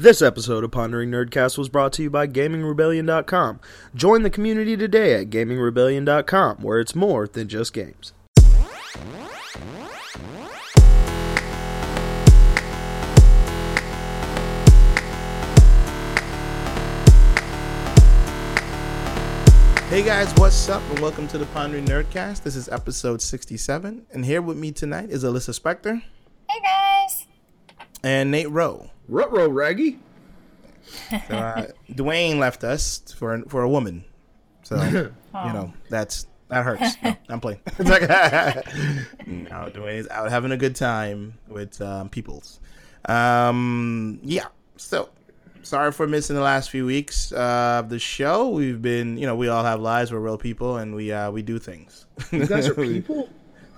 This episode of Pondering Nerdcast was brought to you by GamingRebellion.com. Join the community today at GamingRebellion.com, where it's more than just games. Hey guys, what's up, and welcome to the Pondering Nerdcast. This is episode 67, and here with me tonight is Alyssa Spector. And Nate Rowe. Rutro Raggy. So, uh, Dwayne left us for for a woman, so you know that's that hurts. No, I'm playing. no, Dwayne's out having a good time with um, peoples. Um, yeah. So sorry for missing the last few weeks uh, of the show. We've been, you know, we all have lives. We're real people, and we uh, we do things. You guys are people?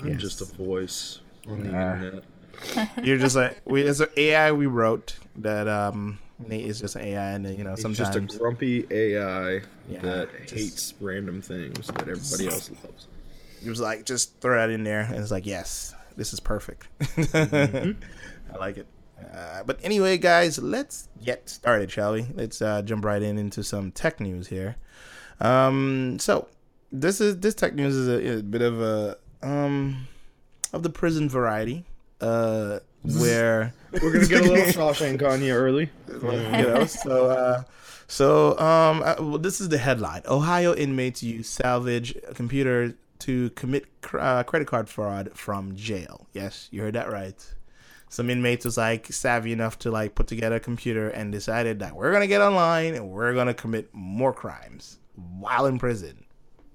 I'm Yes. just a voice on the Uh, internet. You're just like we. It's an AI we wrote that um Nate is just an AI, and you know It's sometimes just a grumpy AI Yeah, that just- hates random things that everybody else loves. it was like just throw that in there, and it's like yes, this is perfect. Mm-hmm. I like it. Uh, but anyway, guys, let's get started, shall we? Let's uh, jump right in into some tech news here. Um, so this is this tech news is a, a bit of a um of the prison variety, uh, where We're gonna get a little Shawshank on you early. you know so uh so um uh, well, this is the headline. Ohio inmates use salvage computer to commit cr- uh, credit card fraud from jail. Yes you heard that right. Some inmates was like savvy enough to like put together a computer and decided that we're gonna get online and we're gonna commit more crimes while in prison.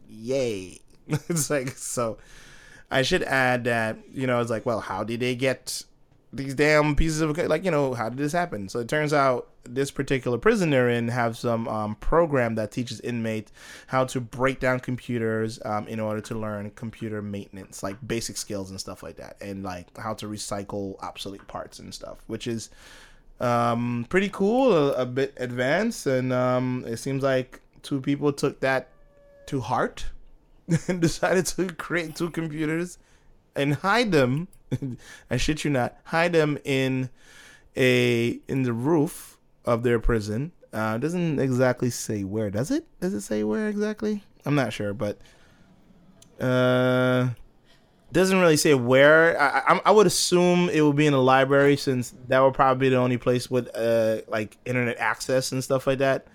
Yay. It's like so i should add that you know it's like well how did they get these damn pieces of like you know how did this happen? So it turns out this particular prison they're in have some um, program that teaches inmates how to break down computers um, in order to learn computer maintenance like basic skills and stuff like that and like how to recycle obsolete parts and stuff which is um, pretty cool a, a bit advanced and um, it seems like two people took that to heart and decided to create two computers and hide them. I shit you not. Hide them in a in the roof of their prison. Uh doesn't exactly say where does it? Does it say where exactly? I'm not sure but uh doesn't really say where. I, I i would assume it would be in a library since that would probably be the only place with uh like internet access and stuff like that.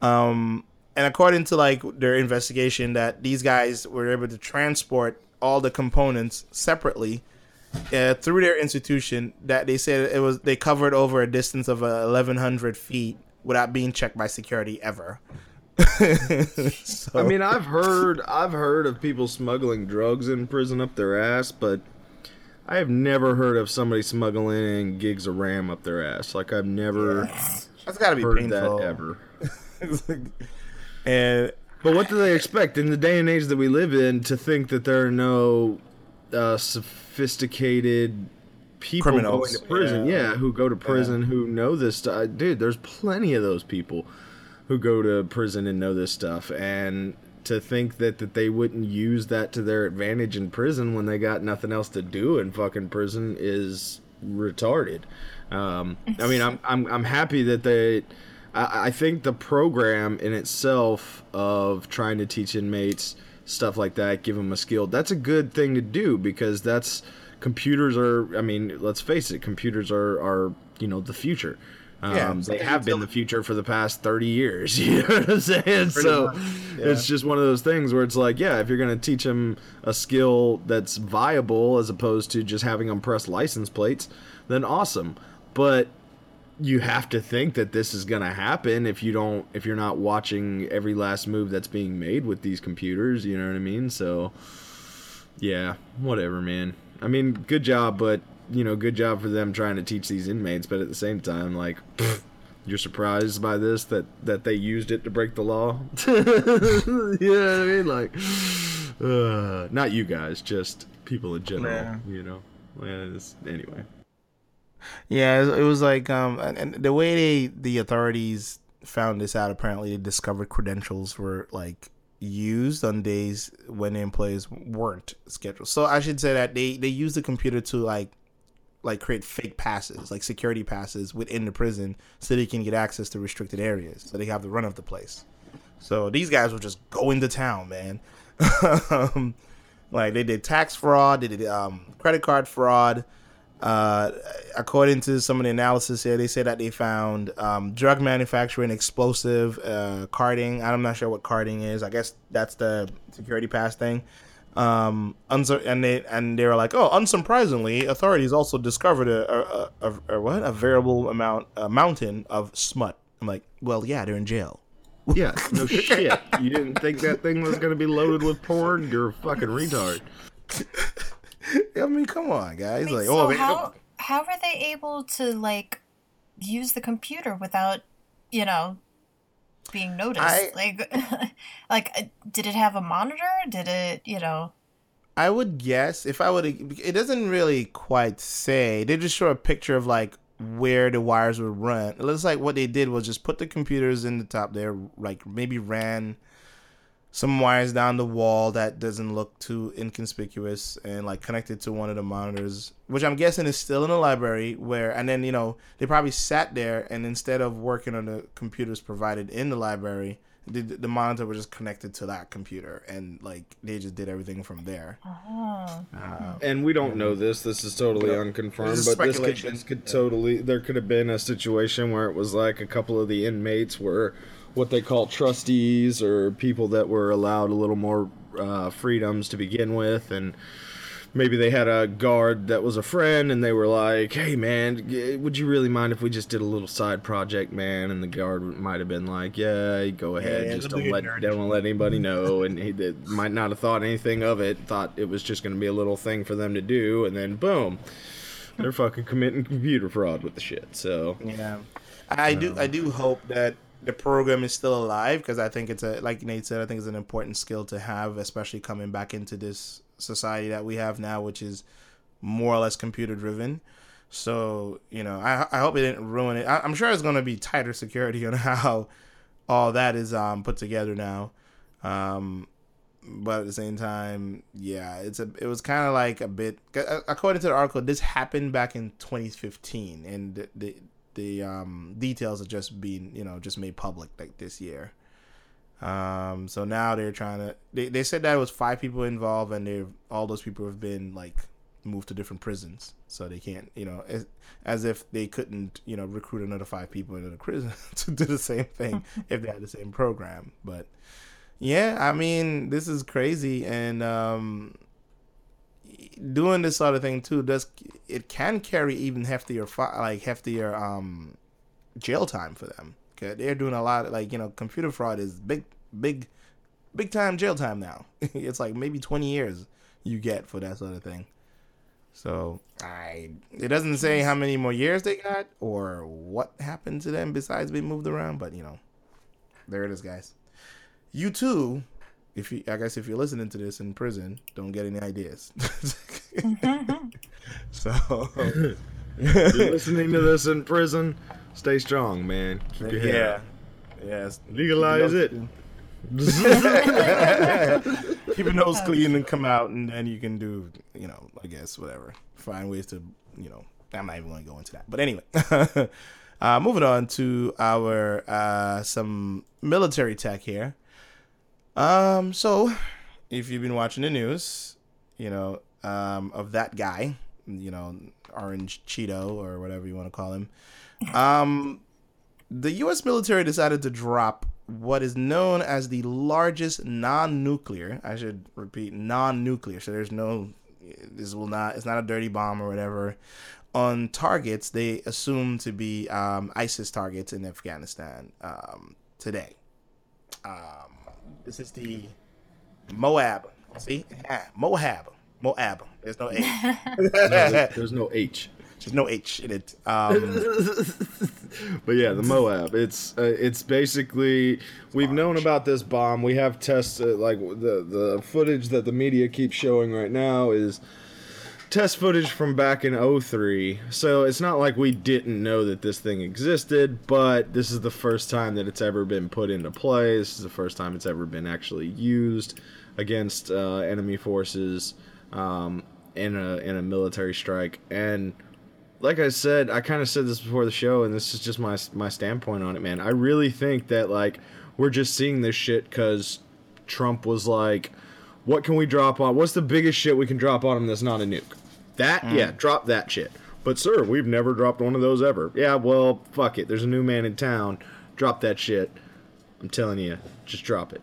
Um and according to like their investigation that these guys were able to transport all the components separately uh, through their institution that they said it was they covered over a distance of uh, 1100 feet without being checked by security ever so, I mean, I've heard I've heard of people smuggling drugs in prison up their ass, but I have never heard of somebody smuggling in gigs of RAM up their ass. Like I've never that's gotta be heard painful that ever. and But what do they expect in the day and age that we live in to think that there are no uh, sophisticated people Criminals, going to prison? yeah. Yeah, who go to prison who know this stuff. Dude, there's plenty of those people who go to prison and know this stuff. And to think that, that they wouldn't use that to their advantage in prison when they got nothing else to do in fucking prison is retarded. Um, I mean, I'm, I'm, I'm happy that they. I, I think the program in itself of trying to teach inmates stuff like that, give them a skill, that's a good thing to do because that's computers are. I mean, let's face it, computers are are you know the future. Um, Yeah, they have been the future for the past 30 years. You know what I'm saying? so yeah. it's just one of those things where it's like, yeah, if you're going to teach them a skill that's viable as opposed to just having them press license plates, then awesome. But you have to think that this is going to happen if you don't if you're not watching every last move that's being made with these computers, you know what I mean? So yeah, whatever, man. I mean, good job, but you know, good job for them trying to teach these inmates, but at the same time like you're surprised by this that that they used it to break the law. you know what I mean? Like uh, not you guys, just people in general, Yeah. you know. Yeah, anyway. Yeah, it was like um, and, the way they the authorities found this out. Apparently, they discovered credentials were like used on days when employees weren't scheduled. So I should say that they they used the computer to like like create fake passes, like security passes within the prison, so they can get access to restricted areas, so they have the run of the place. So these guys were just going to town, man. um, like they did tax fraud, they did um, credit card fraud. Uh, according to some of the analysis here, they say that they found um, drug manufacturing, explosive, uh, carding. I'm not sure what carding is. I guess that's the security pass thing. Um, unsu- and they and they were like, oh, unsurprisingly, authorities also discovered a, a, a, a what a variable amount a mountain of smut. I'm like, well, yeah, they're in jail. Yeah, no shit. You didn't think that thing was gonna be loaded with porn? You're a fucking retard. I mean, come on, guys. Wait, like, so oh, man, how how were they able to like use the computer without, you know, being noticed? I- like, like did it have a monitor? Did it, you know? I would guess if I would, it doesn't really quite say. They just show a picture of like where the wires would run. It looks like what they did was just put the computers in the top there, like maybe ran some wires down the wall that doesn't look too inconspicuous and like connected to one of the monitors, which I'm guessing is still in the library where, and then, you know, they probably sat there and instead of working on the computers provided in the library, the, the monitor was just connected to that computer and like they just did everything from there. Oh, Uh, And we don't know this. This is totally unconfirmed. This is But this could, this could totally. There could have been a situation where it was like a couple of the inmates were what they call trustees or people that were allowed a little more uh, freedoms to begin with, and maybe they had a guard that was a friend, and they were like, "Hey, man, would you really mind if we just did a little side project, man?" And the guard might have been like, "Yeah, go ahead. yeah, just don't don't a let nerd." don't let anybody know." And he did, might not have thought anything of it. Thought it was just going to be a little thing for them to do, and then boom, they're fucking committing computer fraud with the shit. So Yeah, I do. I do hope that the program is still alive because I think it's a like Nate said. I think it's an important skill to have, especially coming back into this society that we have now, which is more or less computer driven. So you know, I I hope it didn't ruin it. I, I'm sure it's going to be tighter security on how all that is um put together now. Um, but at the same time, yeah, it's a it was kind of like a bit. According to the article, this happened back in 2015, and the the, the um, details are just being you know just made public like this year. Um, so now they're trying to. They, they said that it was five people involved, and they all those people have been like moved to different prisons, so they can't you know as, as if they couldn't you know recruit another five people into the prison to do the same thing if they had the same program, but. Yeah, I mean, this is crazy, and um, doing this sort of thing too does it can carry even heftier like heftier um jail time for them. Okay, they're doing a lot of, like you know computer fraud is big big big time jail time now. it's like maybe twenty years you get for that sort of thing. So I it doesn't say how many more years they got or what happened to them besides being moved around, but you know, there it is, guys you too, if you I guess if you're listening to this in prison, don't get any ideas. so you're listening to this in prison. Stay strong, man. Keep your head yeah, up. yes, Legalize it. keep your nose clean and come out, and then you can do you know I guess whatever. Find ways to you know I'm not even going to go into that, but anyway. Uh, moving on to our uh, some military tech here. Um, so if you've been watching the news, you know, um, of that guy, you know, Orange Cheeto or whatever you want to call him, um, the U.S. military decided to drop what is known as the largest non-nuclear. I should repeat, non-nuclear. So there's no, this will not, it's not a dirty bomb or whatever. On targets they assume to be um, ISIS targets in Afghanistan um, today. Um, this is the Moab. See, Ah, Moab, Moab. There's no A. No, there's, there's no H. There's no H in it. Um, but yeah, the Moab. It's uh, it's basically we've known about this bomb. We have tests uh, like the the footage that the media keeps showing right now is test footage from back in 03. So it's not like we didn't know that this thing existed, but this is the first time that it's ever been put into play. This is the first time it's ever been actually used against uh, enemy forces um, in a in a military strike and like I said, I kind of said this before the show, and this is just my my standpoint on it, man. I really think that like we're just seeing this shit because Trump was like, "What can we drop on? What's the biggest shit we can drop on him that's not a nuke?" That mm. yeah, drop that shit. But sir, we've never dropped one of those ever. Yeah, well, fuck it. There's a new man in town. Drop that shit. I'm telling you, just drop it.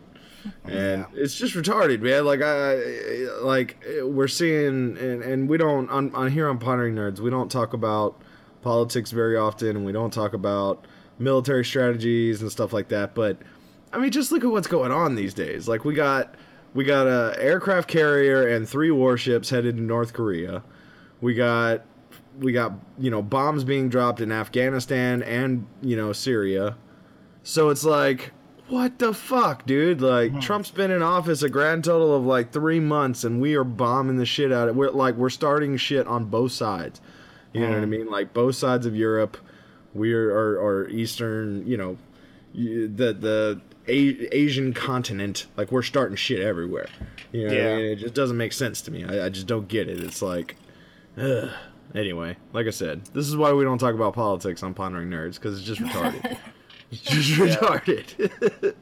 And it's just retarded, man. Like I, like we're seeing, and, and we don't on, on here on Pondering Nerds, we don't talk about politics very often, and we don't talk about military strategies and stuff like that. But I mean, just look at what's going on these days. Like we got we got a aircraft carrier and three warships headed to North Korea. We got we got you know bombs being dropped in Afghanistan and you know Syria. So it's like what the fuck, dude? Like hmm. Trump's been in office a grand total of like 3 months and we are bombing the shit out of We're like we're starting shit on both sides. You know what I hmm. mean? Like both sides of Europe, we are or, or eastern, you know, the the a- Asian continent, like we're starting shit everywhere. You know, what I Yeah. mean? it just doesn't make sense to me. I, I just don't get it. It's like, ugh. Anyway, like I said, this is why we don't talk about politics on Pondering Nerds because it's just retarded. it's just retarded.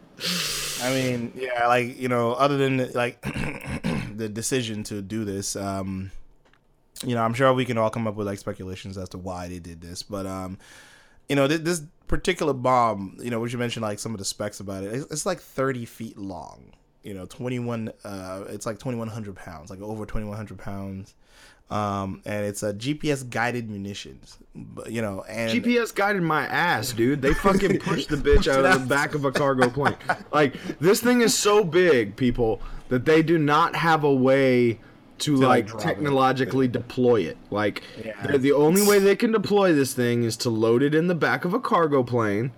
I mean, yeah, like you know, other than like the decision to do this, um, you know, I'm sure we can all come up with like speculations as to why they did this, but um, you know, th- this particular bomb, you know, which you mentioned like some of the specs about it, it's, it's like 30 feet long. You know, 21. Uh, it's like 2,100 pounds, like over 2,100 pounds. Um, and it's a GPS guided munitions, but, you know, and GPS guided my ass, dude. They fucking pushed the bitch out of the back of a cargo plane. Like this thing is so big, people, that they do not have a way to, like, like, drop it. technologically deploy it. Like Yeah. the only way they can deploy this thing is to load it in the back of a cargo plane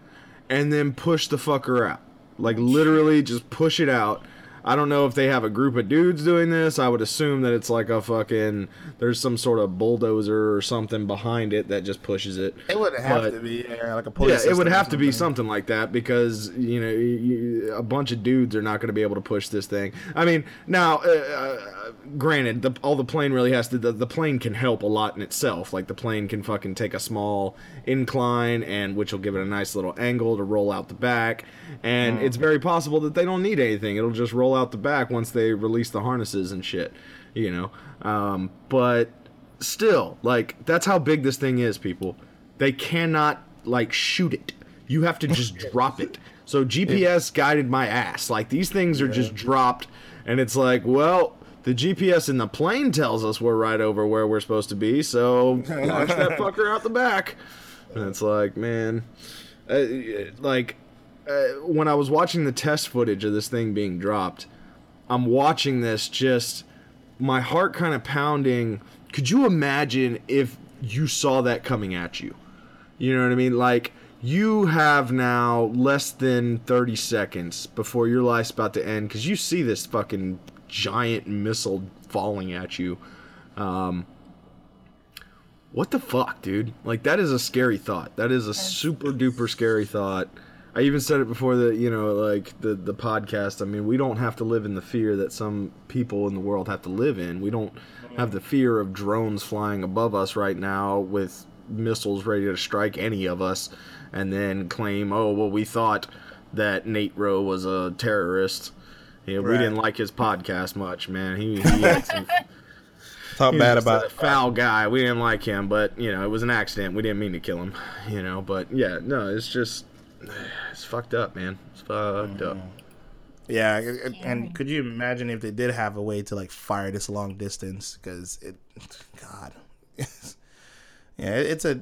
and then push the fucker out. Like literally just push it out. I don't know if they have a group of dudes doing this. I would assume that it's like a fucking there's some sort of bulldozer or something behind it that just pushes it. it would have But- to be yeah, like a police. Yeah, it would have to be something. something like that because you know you, a bunch of dudes are not going to be able to push this thing. I mean, now, uh, uh, granted, the, all the plane really has to the, the plane can help a lot in itself. Like the plane can fucking take a small incline and which will give it a nice little angle to roll out the back, and Mm. it's very possible that they don't need anything. It'll just roll out the back once they release the harnesses and shit. You know, um, but still, like that's how big this thing is, people. They cannot like shoot it. You have to just drop it. So GPS guided my ass. Like these things are just dropped, and it's like, well, the GPS in the plane tells us we're right over where we're supposed to be. So launch that fucker out the back. And it's like, man, uh, like uh, when I was watching the test footage of this thing being dropped, I'm watching this just my heart kind of pounding. Could you imagine if you saw that coming at you? You know what I mean? Like you have now less than 30 seconds before your life's about to end because you see this fucking giant missile falling at you. Um, what the fuck, dude? Like that is a scary thought. That is a super duper scary thought. I even said it before the you know like the the podcast. I mean, we don't have to live in the fear that some people in the world have to live in. We don't have the fear of drones flying above us right now with missiles ready to strike any of us, and then claim, oh well, we thought that Nate Rowe was a terrorist. Yeah, we didn't like his podcast much, man. He, he had some Talk bad about a foul guy. We didn't like him, but you know, it was an accident. We didn't mean to kill him, you know. But yeah, no, it's just it's fucked up, man. It's fucked up. Mm-hmm. Yeah, and could you imagine if they did have a way to like fire this long distance? Because it, God, yeah, it's a.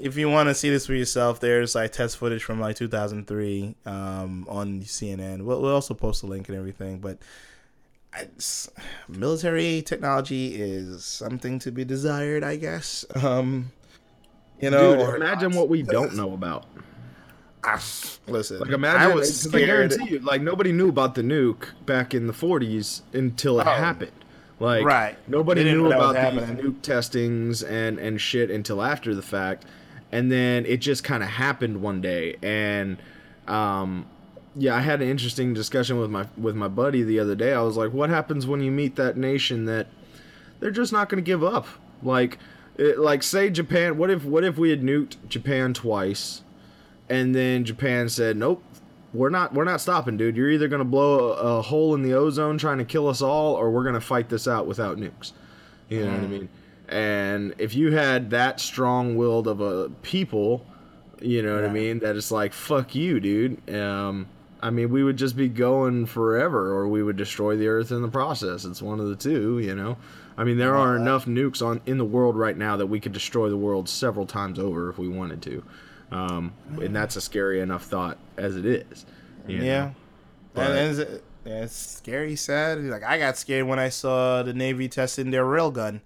If you want to see this for yourself, there's like test footage from like 2003 um, on CNN. We'll, we'll also post a link and everything. But it's, military technology is something to be desired, I guess. Um, you know, Dude, imagine what we don't know about. Ah, listen, Like imagine, I was 'cause I guarantee you, like nobody knew about the nuke back in the '40s until it Oh. happened. Like Right. nobody knew know that was about the nuke testings and and shit until after the fact, and then it just kind of happened one day. And um, yeah, I had an interesting discussion with my with my buddy the other day. I was like, "What happens when you meet that nation that they're just not going to give up?" Like it, like say Japan. What if what if we had nuked Japan twice, and then Japan said, "Nope, we're not we're not stopping, dude. You're either gonna blow a, a hole in the ozone trying to kill us all, or we're gonna fight this out without nukes." You know what I mean? And if you had that strong-willed of a people, you know what I mean, that it's like fuck you, dude. Um, I mean, we would just be going forever, or we would destroy the Earth in the process. It's one of the two, you know. I mean, there are enough nukes on in the world right now that we could destroy the world several times over if we wanted to, um, and that's a scary enough thought as it is. you know? Yeah. And it's, it's scary, sad. Like I got scared when I saw the Navy testing their railgun,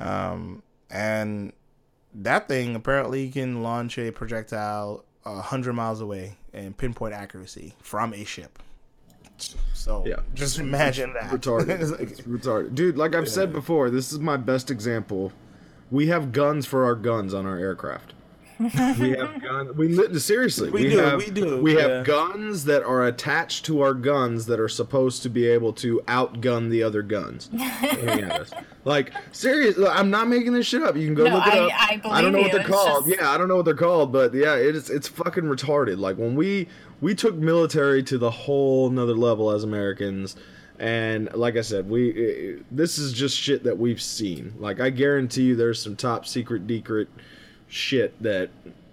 um, and that thing apparently can launch a projectile a hundred miles away and pinpoint accuracy from a ship. So Yeah. just imagine that. retarded. Like- retarded, dude. Like I've said before, this is my best example. We have guns for our guns on our aircraft. We have guns. We seriously. We do, Have, we do, We yeah. have guns that are attached to our guns that are supposed to be able to outgun the other guns. aiming at us. Like seriously, I'm not making this shit up. You can go No, look it I- up. I don't believe know what they're It's called. just- Yeah, I don't know what they're called, but yeah, it's it's fucking retarded. Like when we we took military to the whole another level as Americans, and like I said, we this is just shit that we've seen. Like I guarantee you, there's some top secret, decret shit that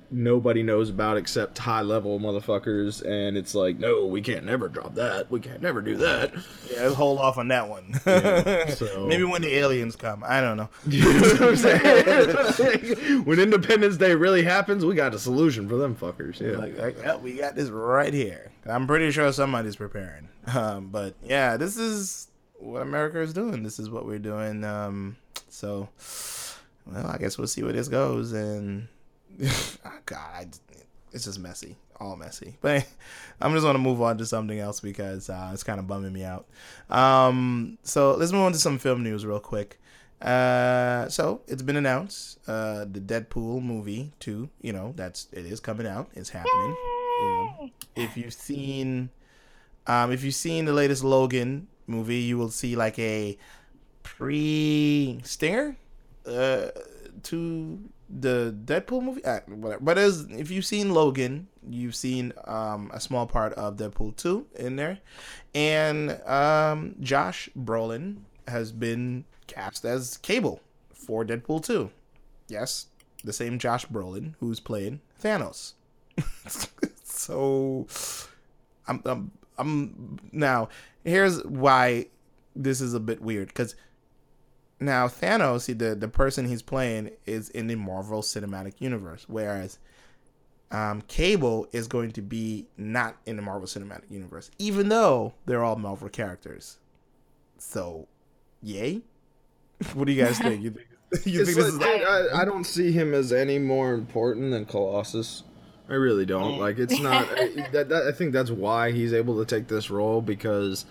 nobody knows about except high level motherfuckers, and it's like, no, we can't never drop that. We can't never do that. yeah, let's hold off on that one. Yeah, so- Maybe when the aliens come, I don't know. You know what I'm saying? when Independence Day really happens, we got a solution for them fuckers. Yeah. Like, like, yeah, we got this right here. I'm pretty sure somebody's preparing. Um, but yeah, this is what America is doing. This is what we're doing. Um, so, well, I guess we'll see where this goes. And oh, God, I, it's just messy, all messy. But I'm just going to move on to something else because uh, it's kind of bumming me out. Um, so let's move on to some film news real quick. Uh, so it's been announced, uh, the Deadpool movie two. You know, that's it is coming out. It's happening. You know, if you've seen, um, if you've seen the latest Logan movie, you will see like a pre stinger, uh, to the Deadpool movie. Uh, whatever. But as if you've seen Logan, you've seen um a small part of Deadpool two in there, and um Josh Brolin has been cast as Cable for Deadpool 2. Yes, the same Josh Brolin who's playing Thanos. so I'm, I'm I'm now here's why this is a bit weird cuz now Thanos he- the the person he's playing is in the Marvel Cinematic Universe whereas um, Cable is going to be not in the Marvel Cinematic Universe, even though they're all Marvel characters. So, yay! what do you guys think? You think, you think this like, is I, I don't see him as any more important than Colossus. I really don't. Like, it's not. I, that, that, I think that's why he's able to take this role because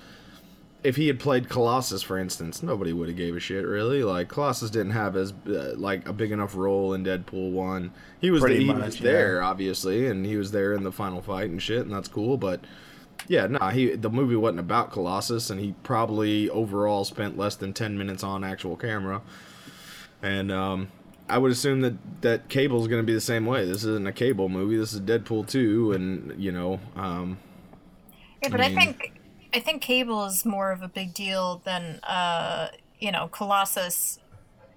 if he had played Colossus, for instance, nobody would have gave a shit. Really, like Colossus didn't have as uh, like a big enough role in Deadpool one. He was Pretty he much, was yeah. there obviously, and he was there in the final fight and shit, and that's cool. But yeah, nah, he the movie wasn't about Colossus, and he probably overall spent less than ten minutes on actual camera. And um, I would assume that that Cable's going to be the same way. This isn't a Cable movie. This is Deadpool two, and you know, um, Yeah, but I I, think I think Cable is more of a big deal than uh, you know Colossus.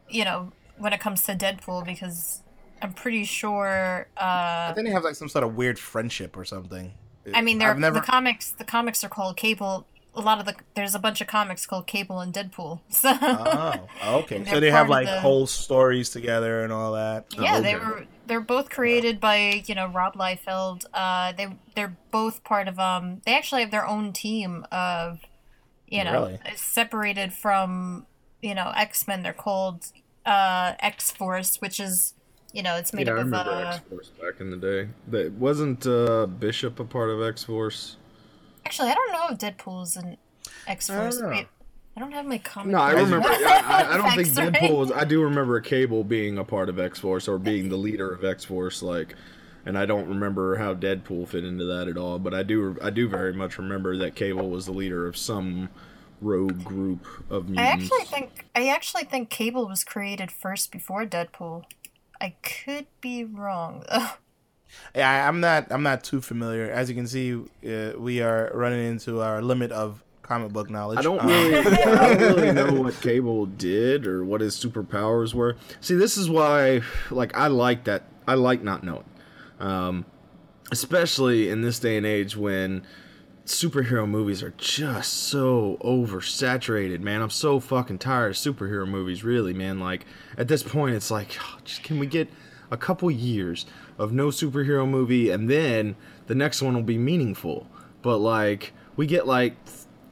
You know, when it comes to Deadpool, because I'm pretty sure. Uh, I think they have like some sort of weird friendship or something. I mean, there are never. the comics. The comics are called Cable. A lot of the there's a bunch of comics called Cable and Deadpool. So oh, okay. So they're have like the- whole stories together and all that. yeah, they okay. were they're both created by you know Rob Liefeld. Uh, they they're both part of um. They actually have their own team of, you know, Really? separated from you know X Men. They're called uh X Force, which is you know it's made yeah, I up of remember uh. X Force back in the day. That wasn't uh, Bishop a part of X Force. Actually, I don't know if Deadpool's an X Force. I don't know. Wait, I don't have my comic. No, I remember. I, I, I don't think Deadpool was. I do remember Cable being a part of X Force or being the leader of X Force, like. And I don't remember how Deadpool fit into that at all, but I do. I do very much remember that Cable was the leader of some rogue group of mutants. I mutants. actually think I actually think Cable was created first before Deadpool. I could be wrong though. Yeah, I'm not. I'm not too familiar. As you can see, uh, we are running into our limit of comic book knowledge. I don't Um, really, I don't really know what Cable did or what his superpowers were. See, this is why, like, I like that. I like not knowing, um, especially in this day and age when superhero movies are just so oversaturated. Man, I'm so fucking tired of superhero movies. Really, man. Like, at this point, it's like, just can we get a couple years of no superhero movie, and then the next one will be meaningful. But like, we get like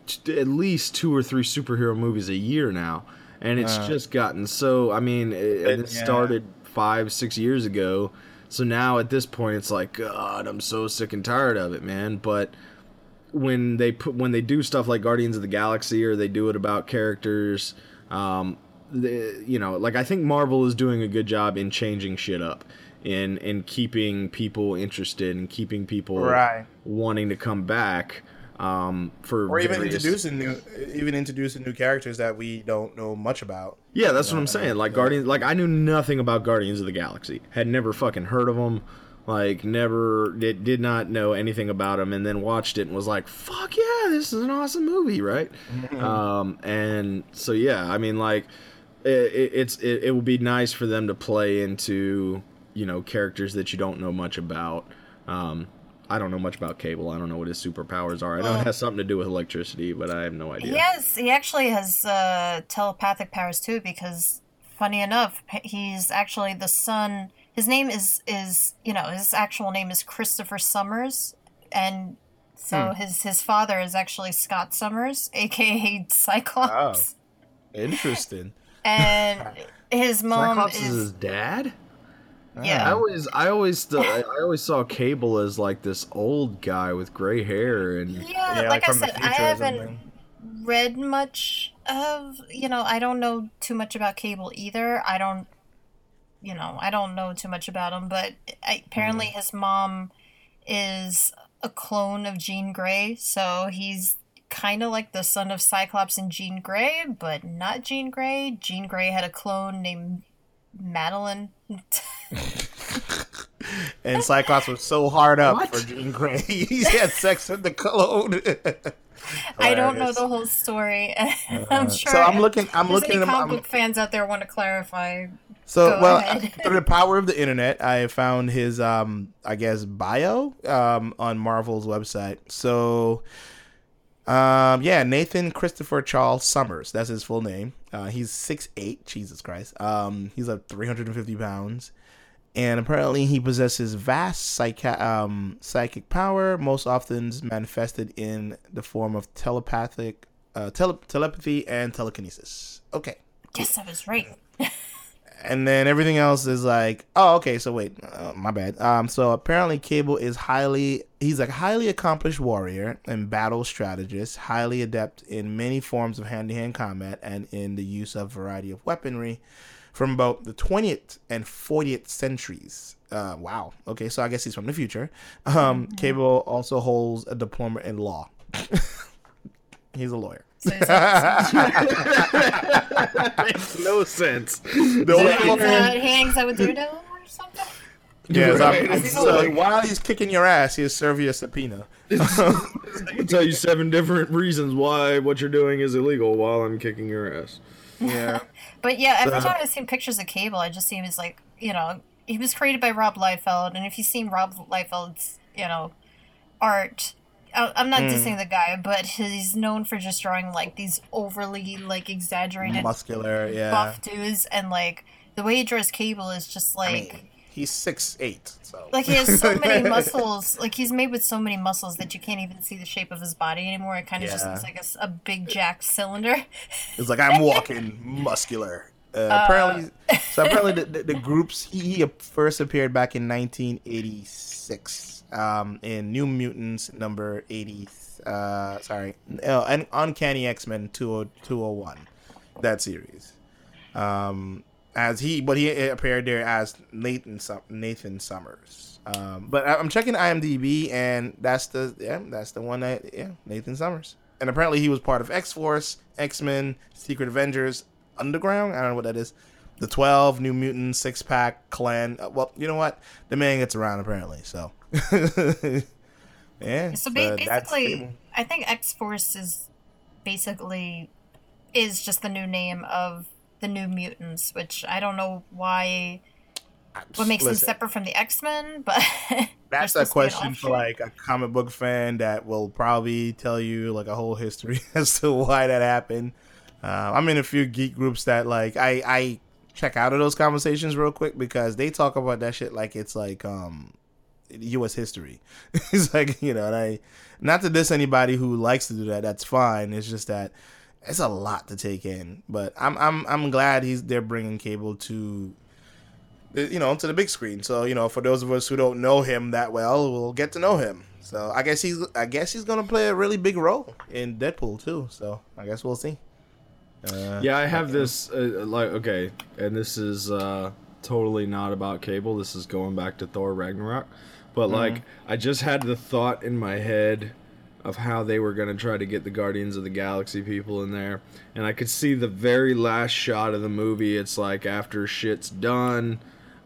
t- at least two or three superhero movies a year now, and it's Uh. just gotten so. I mean, it, But, it yeah. started five, six years ago. So now at this point, it's like, God, I'm so sick and tired of it, man. But when they put when they do stuff like Guardians of the Galaxy or they do it about characters, um, the, you know, like I think Marvel is doing a good job in changing shit up, in in keeping people interested and keeping people Right. wanting to come back. Um, for or even various- introducing new, even introducing new characters that we don't know much about. Yeah, that's what I'm saying. Like yeah. Guardians, like I knew nothing about Guardians of the Galaxy. Had never fucking heard of them. Like never did did not know anything about them, and then watched it and was like, "Fuck yeah, this is an awesome movie, right?" um, and so yeah, I mean, like it, it, it's it, it would be nice for them to play into you know characters that you don't know much about. Um, I don't know much about Cable. I don't know what his superpowers are. I know it has something to do with electricity, but I have no idea. He has he actually has uh, telepathic powers too because funny enough he's actually the son his name is is you know his actual name is Christopher Summers and so his his father is actually Scott Summers aka Cyclops Interesting. and his mom Cyclops is is his dad. I always, I always, th- I I always saw Cable as like this old guy with gray hair, and yeah, Yeah, like, I from the said I future or haven't something. read much of you know i don't know too much about cable either. I don't you know i don't know too much about him but I, apparently mm. his mom is a clone of jean grey so he's kind of like the son of cyclops and jean grey but not jean grey jean grey had a clone named madelyne And Cyclops was so hard up What? for Jean Grey. he had sex with the clone. i don't know the whole story i'm sure so I'm looking. I'm looking. any at comic book fans out there want to clarify So Go well, ahead. through the power of the internet, I found his um I guess bio um on Marvel's website. So um yeah, Nathan Christopher Charles Summers, that's his full name. Uh, he's six eight, Jesus Christ. Um he's like 350 pounds. And apparently he possesses vast psychic um, psychic power, most often manifested in the form of telepathic uh, tele- telepathy and telekinesis. Okay yes i was right and then everything else is like oh okay so wait uh, my bad. Um so apparently cable is highly he's a highly accomplished warrior and battle strategist highly adept in many forms of hand-to-hand combat and in the use of variety of weaponry from both the 20th and 40th centuries. Uh wow. Okay so i guess he's from the future. Um cable also holds a diploma in law. He's a lawyer. So is that- makes no sense. the only Is that he hangs out with Daredevil or something? Yes, I'm- Right. so while he's kicking your ass, he'll serve you a subpoena. I can tell you seven different reasons why what you're doing is illegal while I'm kicking your ass. Yeah. But yeah, every So- time I've seen pictures of Cable, I just see him as like, you know, he was created by Rob Liefeld, and if you've seen Rob Liefeld's, you know, art, I- I'm not dissing the guy, but he's known for just drawing like these overly like exaggerated Muscular, yeah. buff dudes, and like the way he draws Cable is just like. I mean, he's six eight, so like he has so many muscles like he's made with so many muscles that you can't even see the shape of his body anymore it kind of just looks like a big jack cylinder It's like I'm walking muscular. Uh, apparently, so apparently the, the, the groups he, he first appeared back in 1986 um, in New Mutants number 80. Uh, sorry, uh, and Uncanny X Men 201, that series. Um, as he, but he appeared there as Nathan Nathan Summers. Um, but I'm checking IMDb, and that's the yeah, that's the one that yeah, Nathan Summers. and apparently he was part of X Force, X Men, Secret Avengers, Underground. I don't know what that is. The Twelve, New Mutants, Six Pack, Clan. Uh, well, you know what? The man gets around apparently. So, yeah. So ba- basically, I think X Force is basically is just the new name of the New Mutants, which I don't know why. What makes them separate from the X Men? But That's a question for like a comic book fan that will probably tell you like a whole history as to why that happened. Uh, I'm in a few geek groups that like I I check out of those conversations real quick because they talk about that shit like it's like um U.S. history. it's like you know, and I not to diss anybody who likes to do that. That's fine. It's just that it's a lot to take in. But I'm I'm I'm glad he's they're bringing Cable to you know to the big screen. So you know, for those of us who don't know him that well, we'll get to know him. So I guess he's I guess he's gonna play a really big role in Deadpool two. So I guess we'll see. Uh, Yeah, I have this uh, like okay, and this is uh totally not about cable. This is going back to Thor Ragnarok. But like I just had the thought in my head of how they were going to try to get the Guardians of the Galaxy people in there. And I could see the very last shot of the movie. It's like after shit's done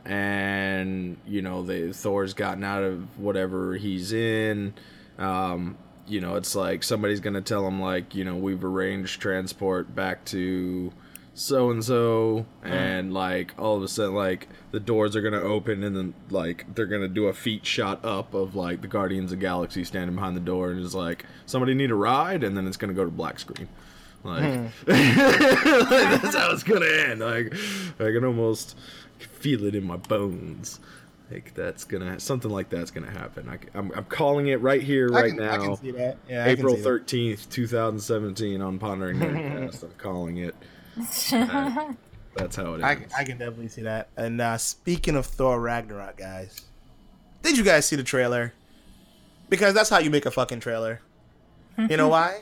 and you know, they Thor's gotten out of whatever he's in. Um you know, it's like somebody's gonna tell him like, you know, we've arranged transport back to so and so, and like all of a sudden, like the doors are gonna open, and then like they're gonna do a feet shot up of like the Guardians of the Galaxy standing behind the door, and it's like somebody need a ride, and then it's gonna go to black screen. Like, hmm. that's how it's gonna end. Like I can almost feel it in my bones. Like that's gonna something like that's gonna happen. I, am I'm calling it right here, right can, I now. can see that. Yeah, April thirteenth, two thousand seventeen, on Pondering Nerdcast. I'm calling it. That- that's how it is. I, I can definitely see that. And uh, speaking of Thor Ragnarok, guys, did you guys see the trailer? Because that's how you make a fucking trailer. You know why?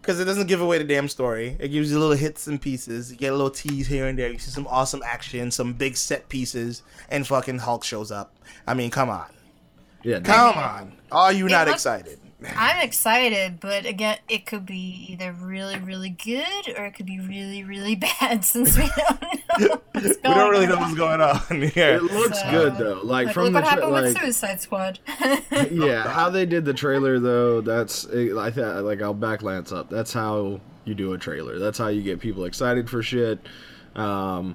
Because it doesn't give away the damn story. It gives you little hits and pieces. You get a little tease here and there. You see some awesome action, some big set pieces, and fucking Hulk shows up. I mean, come on. yeah, Come on. Are you It not looks- excited? I'm excited, but again, it could be either really, really good or it could be really, really bad since we don't know. What's We don't really know what's going on here. it looks So- good though. Like, Like, from look the what tra- happened like, with Suicide Squad. yeah, how they did the trailer though. That's I th- like I'll back Lance up. That's how you do a trailer. That's how you get people excited for shit. Um,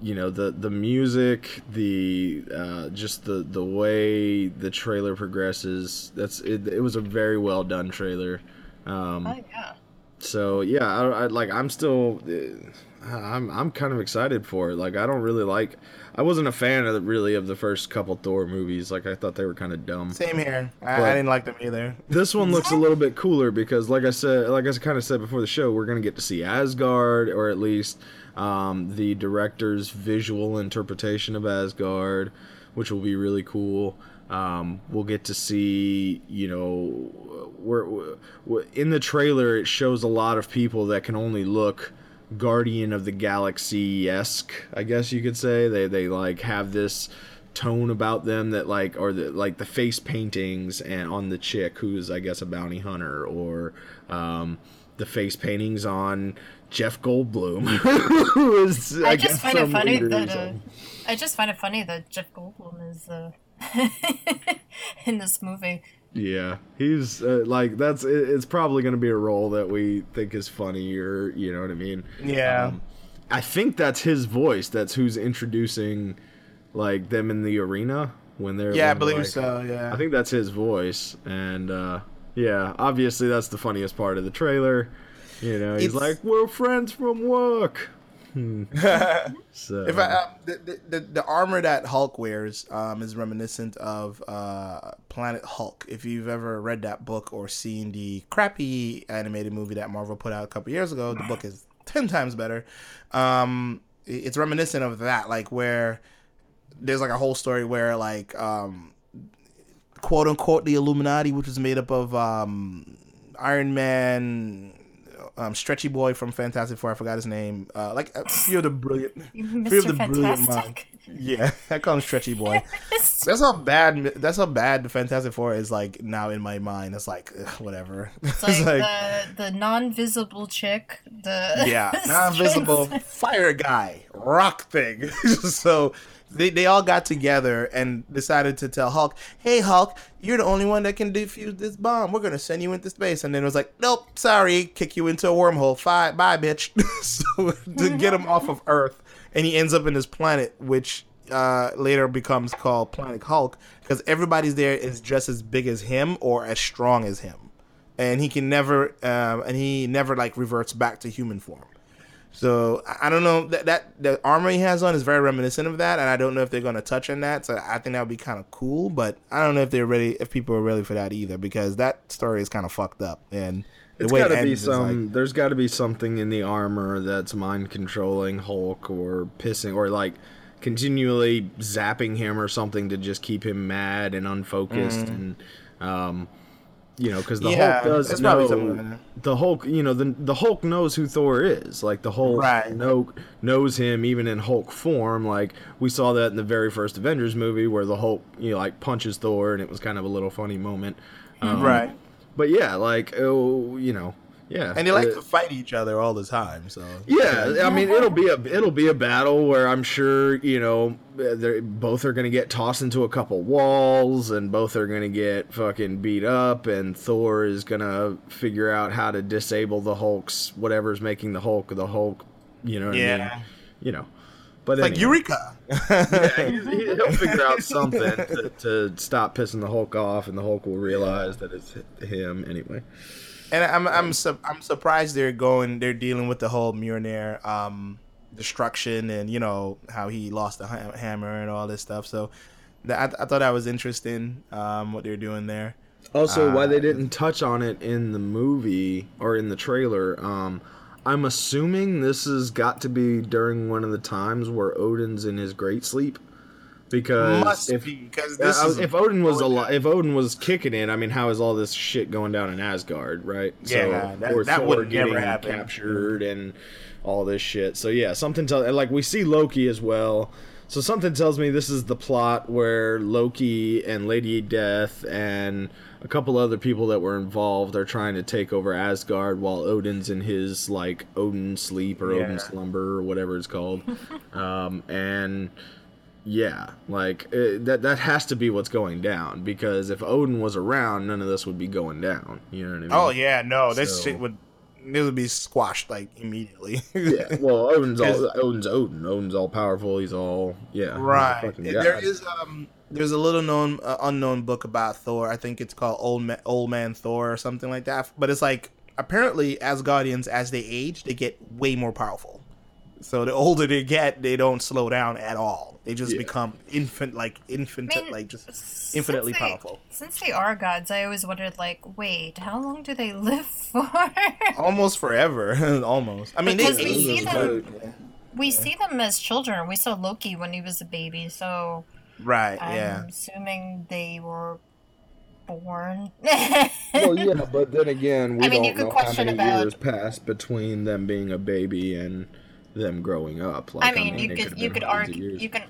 you know the the music, the uh, just the the way the trailer progresses. That's it. It was a very well done trailer. Um, oh yeah. so yeah, I, I like. I'm still. uh, I'm I'm kind of excited for it. Like I don't really like. I wasn't a fan of the, really of the first couple Thor movies. Like I thought they were kind of dumb. Same here. I, I didn't like them either. This one looks a little bit cooler because, like I said, like I kind of said before the show, we're gonna get to see Asgard, or at least um, the director's visual interpretation of Asgard, which will be really cool. Um, we'll get to see, you know, we're, we're in the trailer. It shows a lot of people that can only look Guardian of the Galaxy esque, I guess you could say. They they like have this tone about them that like or the like the face paintings and on the chick who's I guess a bounty hunter or um, the face paintings on Jeff Goldblum who is I, I just find it funny that uh. I just find it funny that Jeff Goldblum is uh, in this movie. Yeah, he's uh, like that's it, it's probably going to be a role that we think is funny or you know what I mean. Yeah. Um, I think that's his voice. That's who's introducing like them in the arena when they're Yeah, I believe like- so. Yeah. I think that's his voice, and uh, yeah, obviously that's the funniest part of the trailer. You know, he's It's- like, "We're friends from work." Hmm. So If I, uh, the, the- the the armor that Hulk wears um, is reminiscent of uh, Planet Hulk. If you've ever read that book or seen the crappy animated movie that Marvel put out a couple years ago, the book is ten times better. Um, it's reminiscent of that, like where there's like a whole story where like um, quote unquote the Illuminati, which was made up of um, Iron Man, um, Stretchy Boy from Fantastic Four. I forgot his name. Uh, like a few of the brilliant, few of the brilliant minds. Yeah, I call him Stretchy Boy. That's how bad. That's how bad the Fantastic Four is. Like now in my mind, it's like ugh, whatever. It's like, the the non-visible chick. The yeah, non-visible fire guy, rock thing. so they, they all got together and decided to tell Hulk, "Hey Hulk, you're the only one that can defuse this bomb. We're gonna send you into space." And then it was like, "Nope, sorry, kick you into a wormhole. Bye, bye, bitch." so to get him off of Earth, and he ends up in this planet, which uh, later becomes called Planet Hulk, because everybody's there is just as big as him or as strong as him, and he can never, um, and he never like reverts back to human form. So I don't know that that the armor he has on is very reminiscent of that, and I don't know if they're going to touch on that. So I think that would be kind of cool, but I don't know if they're ready, if people are ready for that either, because that story is kind of fucked up, and It's way got it to be some. like- there's got to be something in the armor that's mind controlling Hulk or pissing or like continually zapping him or something to just keep him mad and unfocused and um you know because the Mm. Yeah, Hulk does know something like that. the Hulk you know the the Hulk knows who Thor is like the Hulk Right. know, knows him even in Hulk form like we saw that in the very first Avengers movie where the Hulk you know like punches Thor and it was kind of a little funny moment um, right, but yeah, like oh, you know, yeah, and they like Uh, to fight each other all the time. So yeah, I mean, it'll be a it'll be a battle where I'm sure you know they both are gonna get tossed into a couple walls and both are gonna get fucking beat up and Thor is gonna figure out how to disable the Hulk's whatever's making the Hulk the Hulk, you know, what I mean? yeah, you know, but like anyway. Eureka. Yeah, he'll figure out something to, to stop pissing the Hulk off, and the Hulk will realize that it's him anyway. And I'm I'm su- I'm surprised they're going they're dealing with the whole Mjolnir um destruction and you know how he lost the ha- hammer and all this stuff. So that, I, I thought that was interesting um what they're doing there. Also, why Uh, they didn't touch on it in the movie or in the trailer, um, I'm assuming this has got to be during one of the times where Odin's in his great sleep. Because Must if be Uh, is if Odin was alive, if Odin was kicking it, I mean, how is all this shit going down in Asgard, right? Yeah, that- or that Thor would getting never happen. captured and all this shit. So yeah, something tells like we see Loki as well. So something tells me this is the plot where Loki and Lady Death and a couple other people that were involved are trying to take over Asgard while Odin's in his like Odin sleep or Odin slumber or whatever it's called. um, and yeah, like uh that that has to be what's going down because if Odin was around, none of this would be going down. You know what I mean? oh yeah no this So- shit would this would be squashed like immediately. yeah. Well, Odin's all Odin's Odin. Odin's all powerful. He's all yeah. Right. There um there's a little known uh, unknown book about Thor. I think it's called Old Ma- Old Man Thor or something like that. But it's like apparently Asgardians as they age, they get way more powerful. So the older they get, they don't slow down at all. They just Yeah. become infant like infant I mean, like just infinitely they- powerful. Since they are gods, I always wondered, like, wait, how long do they live for? Almost forever. Almost. I mean they we age, see but- them- we see them as children. We saw Loki when he was a baby, so Right, yeah. I'm yeah. assuming they were born. well, yeah, but then again, we I mean, you don't could know how many about- years passed between them being a baby and them growing up. Like, I mean, you it could you could argue you can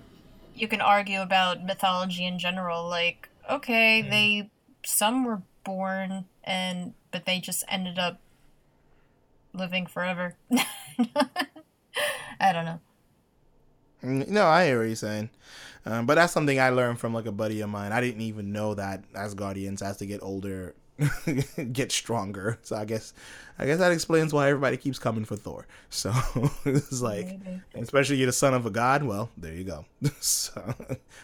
you can argue about mythology in general. Like, okay, Mm-hmm. they some were born and but they just ended up living forever. I don't know. Mm, No, I hear what you're saying. Um, but that's something I learned from like a buddy of mine. I didn't even know that Asgardians, as they get older, get stronger. So I guess, I guess that explains why everybody keeps coming for Thor. So it's like, Maybe. especially you're the son of a god. Well, there you go. so,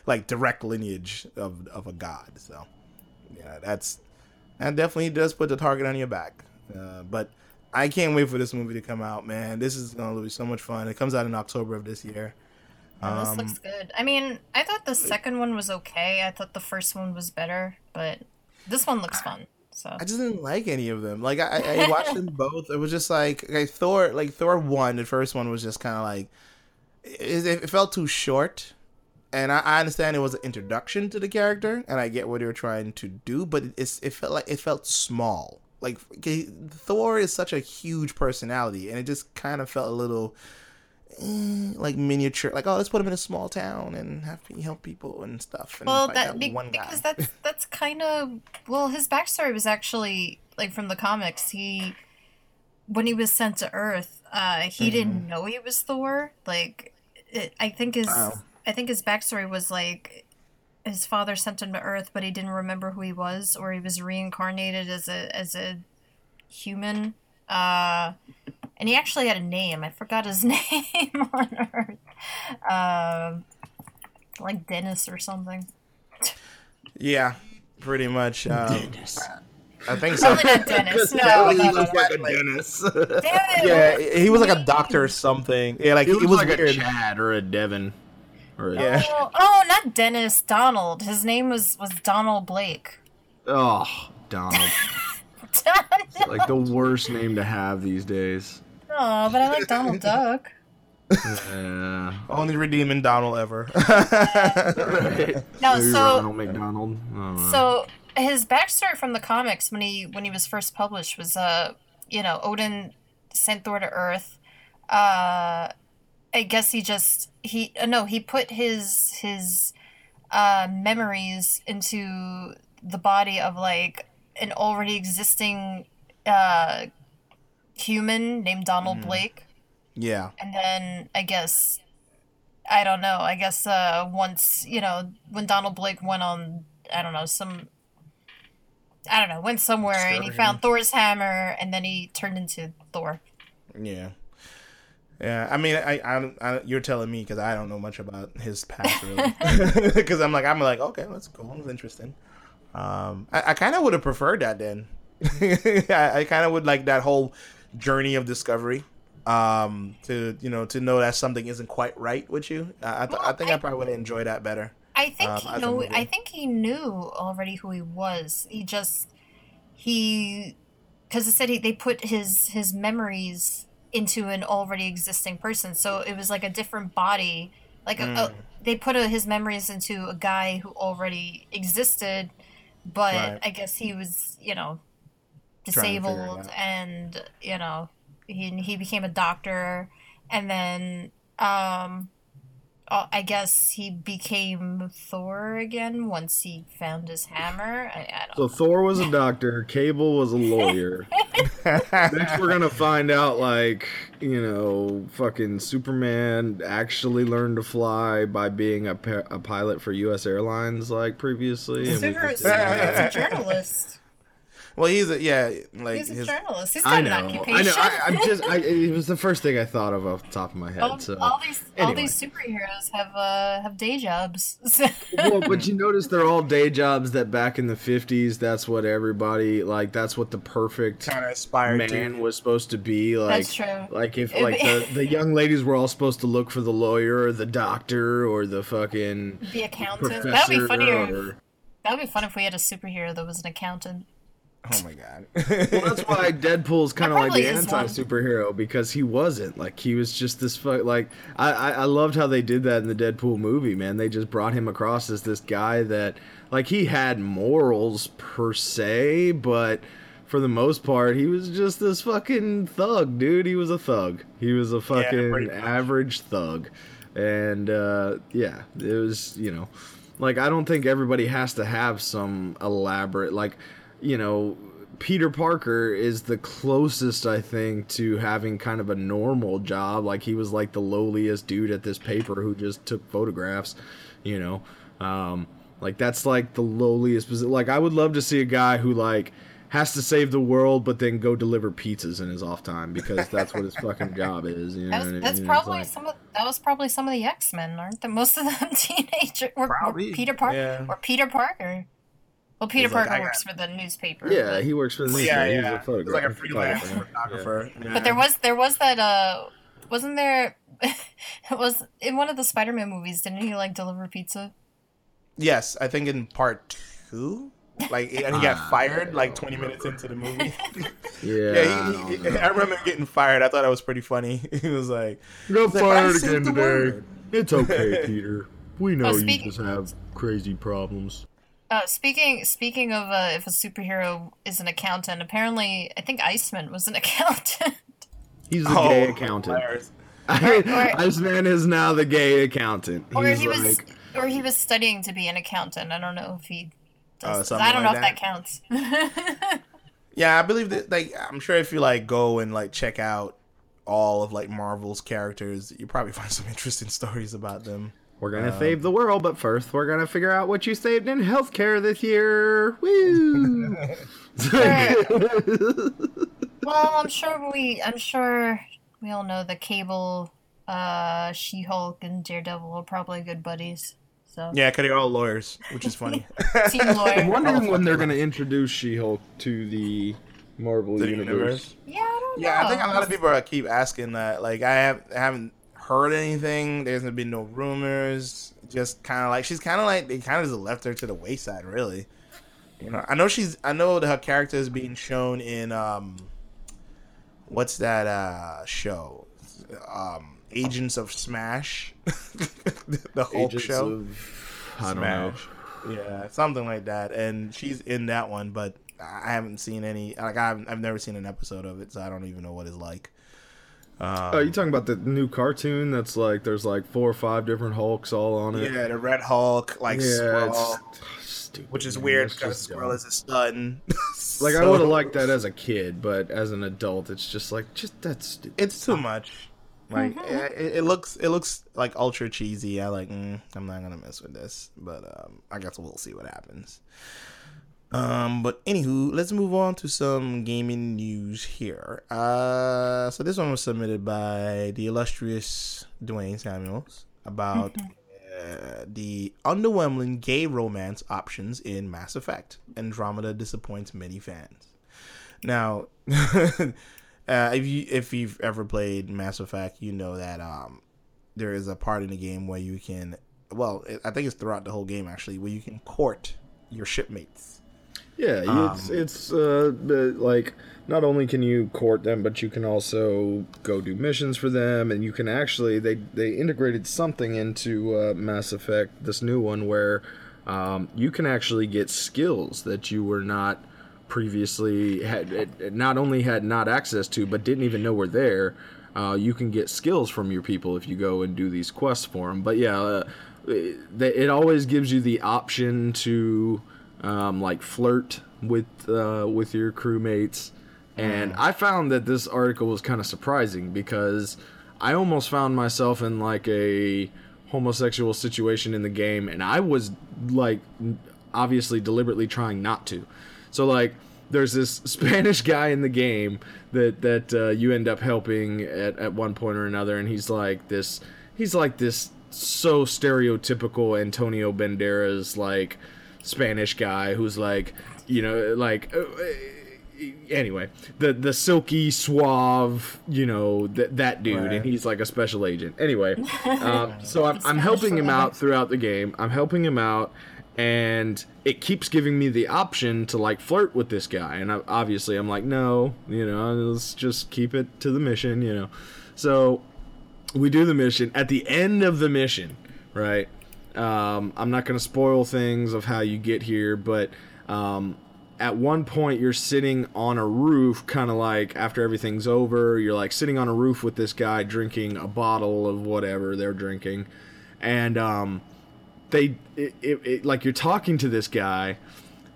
like direct lineage of of a god. So yeah, that's that definitely does put the target on your back. Uh, but I can't wait for this movie to come out, man. This is gonna be so much fun. It comes out in October of this year. Oh, this Um, looks good. I mean, I thought the second one was okay. I thought the first one was better, but this one looks fun. So I just didn't like any of them. Like I, I watched them both. It was just like okay, Thor. Like Thor one, the first one was just kind of like it, it felt too short. And I, I understand it was an introduction to the character, and I get what they were trying to do, but it's it felt like it felt small. like Thor is such a huge personality, and it just kind of felt a little eh, like miniature. Like oh, let's put him in a small town and have to help people and stuff. And Well, that be, one guy. because that's that's kind of well, his backstory was actually like from the comics. He when he was sent to Earth, uh, he didn't know he was Thor. Like, it, I think his Wow. I think his backstory was like his father sent him to Earth, but he didn't remember who he was, or he was reincarnated as a as a human. Uh, and he actually had a name. I forgot his name on Earth. Um, like Dennis or something. yeah, pretty much. Um, I think so. Probably not Dennis. No, he no, no, like a Dennis. Damn it. Yeah, he was like a doctor or something. Yeah, like he it looks was like a weird. Chad or a Devin. Or a, Yeah. Oh, oh, not Dennis. Donald. His name was was Donald Blake. Oh, Donald. oh, like the worst name to have these days. But I like Donald Duck. Yeah. Only redeeming Donald ever. No, Maybe so Ronald McDonald. I so his backstory from the comics when he when he was first published was uh you know Odin sent Thor to Earth. Uh, I guess he just he uh, no he put his his uh memories into the body of like an already existing uh human named Donald Blake. yeah. and then I guess I don't know. I guess uh, once you know when Donald Blake went on, I don't know some. I don't know. Went somewhere and he found Thor's hammer, and then he turned into Thor. Yeah. Yeah, I mean, I, I, I you're telling me because I don't know much about his past, really. Because I'm like, I'm like, okay, that's cool, that's interesting. Um, I, I kind of would have preferred that then. I, I kind of would like that whole journey of discovery. Um, to you know, to know that something isn't quite right with you. I, I, th- I think I probably would enjoy that better. I think Um, he know. I think he knew already who he was. He just he because it said he, they put his his memories into an already existing person, so it was like a different body. Like a, Mm. a, they put a, his memories into a guy who already existed, but Right. I guess he was you know Trying to figure it disabled and you know he he became a doctor and then um uh, I guess he became Thor again once he found his hammer. I, I don't. So Thor was a doctor, Cable was a lawyer. Next, we're gonna find out, like, you know, fucking Superman actually learned to fly by being a, pa- a pilot for U.S. Airlines, like previously. and Super, just- Superman's a journalist. Well, he's a yeah, like He's a his, journalist. He's I got know, an I know. I, I'm just, I, it was the first thing I thought of off the top of my head. all, so. all these all these superheroes have uh have day jobs. well, but you notice they're all day jobs that back in the 50s, that's what everybody, like, that's what the perfect kind of aspired man to. was supposed to be. Like, That's true. Like if like the, the young ladies were all supposed to look for the lawyer or the doctor or the fucking the accountant. That'd be funnier. or- That'd be fun if we had a superhero that was an accountant. Oh my god. Well, that's why Deadpool's kind of like the probably is one. anti superhero because he wasn't like he was just this fuck like I, I I loved how they did that in the Deadpool movie man they just brought him across as this guy that like he had morals per se but for the most part he was just this fucking thug dude he was a thug he was a fucking pretty much. average thug and uh yeah it was you know like I don't think everybody has to have some elaborate like you know Peter Parker is the closest I think to having kind of a normal job like he was like the lowliest dude at this paper who just took photographs you know um like that's like the lowliest like I would love to see a guy who like has to save the world but then go deliver pizzas in his off time because that's what his fucking job is you know That was, that's mean? It's probably like- some of that was probably some of the X Men, aren't they? Most of them teenager or, or Peter Parker yeah. or Peter Parker. Well, Peter He's like, Parker I works for the newspaper. yeah but, he works for the yeah, newspaper. He's yeah. a He's photographer like a freelance photographer. photographer. but there was there was that uh wasn't there it was in one of the Spider-Man movies didn't he like deliver pizza? Yes, I think in part two, like, and he got fired like 20 minutes into the movie. Yeah, yeah, I he, he, know. I remember getting fired. I thought that was pretty funny. He was like, you Got He's like, fired again today. word." It's okay, Peter. We know Oh, you just have crazy problems. Uh, speaking speaking of uh, if a superhero is an accountant, apparently I think Iceman was an accountant. He's the Oh, gay accountant. hilarious. or- Iceman is now the gay accountant. or He's he was like, or he was studying to be an accountant. I don't know if he Oh, does. something I don't know like if that counts. Yeah, I believe that. Like, I'm sure if you like go and like check out all of like Marvel's characters, you probably find some interesting stories about them. We're gonna Um, save the world, but first we're gonna figure out what you saved in healthcare this year. Woo! well, I'm sure we I'm sure we all know the Cable, uh, She-Hulk, and Daredevil are probably good buddies. So Yeah, because they're all lawyers, which is funny. team I'm wondering when they're gonna introduce She-Hulk to the Marvel The universe. universe. Yeah, I don't know. Yeah, I think a lot of people are keep asking that. Like, I have I haven't heard anything. There's been no rumors. Just kind of like she's kind of like they kind of just left her to the wayside, really. You know, I know she's. I know that her character is being shown in um, what's that uh show? Um, Agents of Smash, the Hulk Agents show. of- I don't know. Yeah, something like that. And she's in that one, but I haven't seen any. Like I've I've never seen an episode of it, so I don't even know what it's like. Um, Oh, you talking about the new cartoon that's like there's like four or five different Hulks all on it? yeah, the Red Hulk, like Yeah, Squirrel, it's stupid, which is man. weird because just Squirrel dumb. is a son. Like I would have liked that as a kid, but as an adult, it's just like just that's stupid. It's too much. Like Mhm. it, it looks, it looks like ultra cheesy. I like. Mm, I'm not gonna mess with this, but um, I guess we'll see what happens. Um, but anywho, let's move on to some gaming news here. Uh, so this one was submitted by the illustrious Dwayne Samuels about uh, the underwhelming gay romance options in Mass Effect. Andromeda disappoints many fans. Now, uh, if you if you've ever played Mass Effect, you know that um, there is a part in the game where you can, well, I think it's throughout the whole game actually, where you can court your shipmates. Yeah, Um, it's it's uh like not only can you court them, but you can also go do missions for them, and you can actually they they integrated something into uh, Mass Effect, this new one where um, you can actually get skills that you were not previously had not only had not access to, but didn't even know were there. Uh, you can get skills from your people if you go and do these quests for them. But yeah, uh, it, it always gives you the option to um, like flirt with uh, with your crewmates. And I found that this article was kind of surprising because I almost found myself in like a homosexual situation in the game, and I was like obviously deliberately trying not to. So like there's this Spanish guy in the game that that uh, you end up helping at, at one point or another, and he's like this he's like this so stereotypical Antonio Banderas like Spanish guy who's like you know like. Uh, anyway, the the silky suave, you know, that that dude, Right. and he's like a special agent. Anyway, um, so I'm, I'm helping him out throughout the game. I'm helping him out, and it keeps giving me the option to like flirt with this guy, and I, obviously I'm like, no, you know, let's just keep it to the mission, you know. So we do the mission. At the end of the mission, right? Um, I'm not going to spoil things of how you get here, but um, at one point you're sitting on a roof, kind of like after everything's over, you're like sitting on a roof with this guy drinking a bottle of whatever they're drinking, and um, they it, it, it, like you're talking to this guy,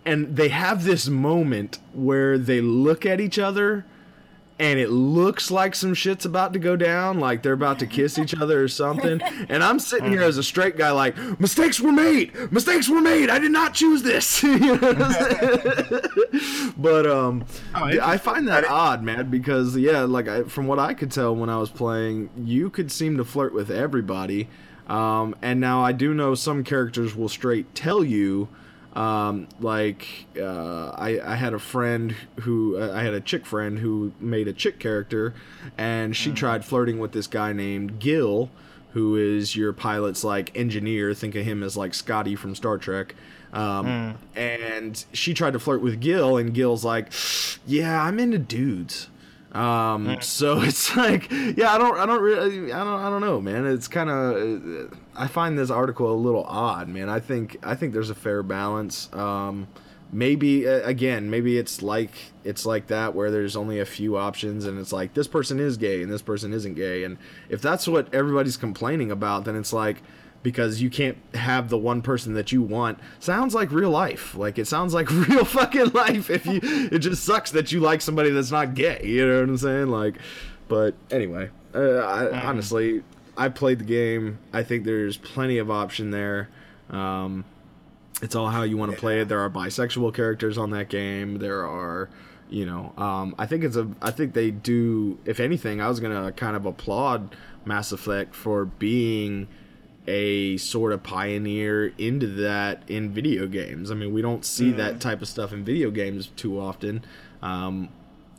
and they have this moment where they look at each other and it looks like some shit's about to go down, like they're about to kiss each other or something. And I'm sitting here as a straight guy, like mistakes were made, mistakes were made. I did not choose this. You know what I'm saying? but um, I find that odd, man, because yeah, like I, from what I could tell when I was playing, you could seem to flirt with everybody. Um, and now I do know some characters will straight tell you um, like uh, I, I had a friend who uh, I had a chick friend who made a chick character, and she tried flirting with this guy named Gil, who is your pilot's like engineer. Think of him as like Scotty from Star Trek. Um, And she tried to flirt with Gil, and Gil's like, "Yeah, I'm into dudes." Um, so it's like, yeah, I don't, I don't really, I don't, I don't know, man. It's kind of, I find this article a little odd, man. I think, I think there's a fair balance. Um, maybe again, maybe it's like, it's like that where there's only a few options, and it's like this person is gay and this person isn't gay, and if that's what everybody's complaining about, then it's like because you can't have the one person that you want. Sounds like real life. Like it sounds like real fucking life if you it just sucks that you like somebody that's not gay you know what i'm saying? Like but anyway uh, I, mm. honestly i played the game. I think there's plenty of option there. Um, it's all how you want to play it. There are bisexual characters on that game. There are you know um, i think it's a i think they do if anything i was gonna kind of applaud mass effect for being a sort of pioneer into that in video games. I mean, we don't see mm. that type of stuff in video games too often. Um,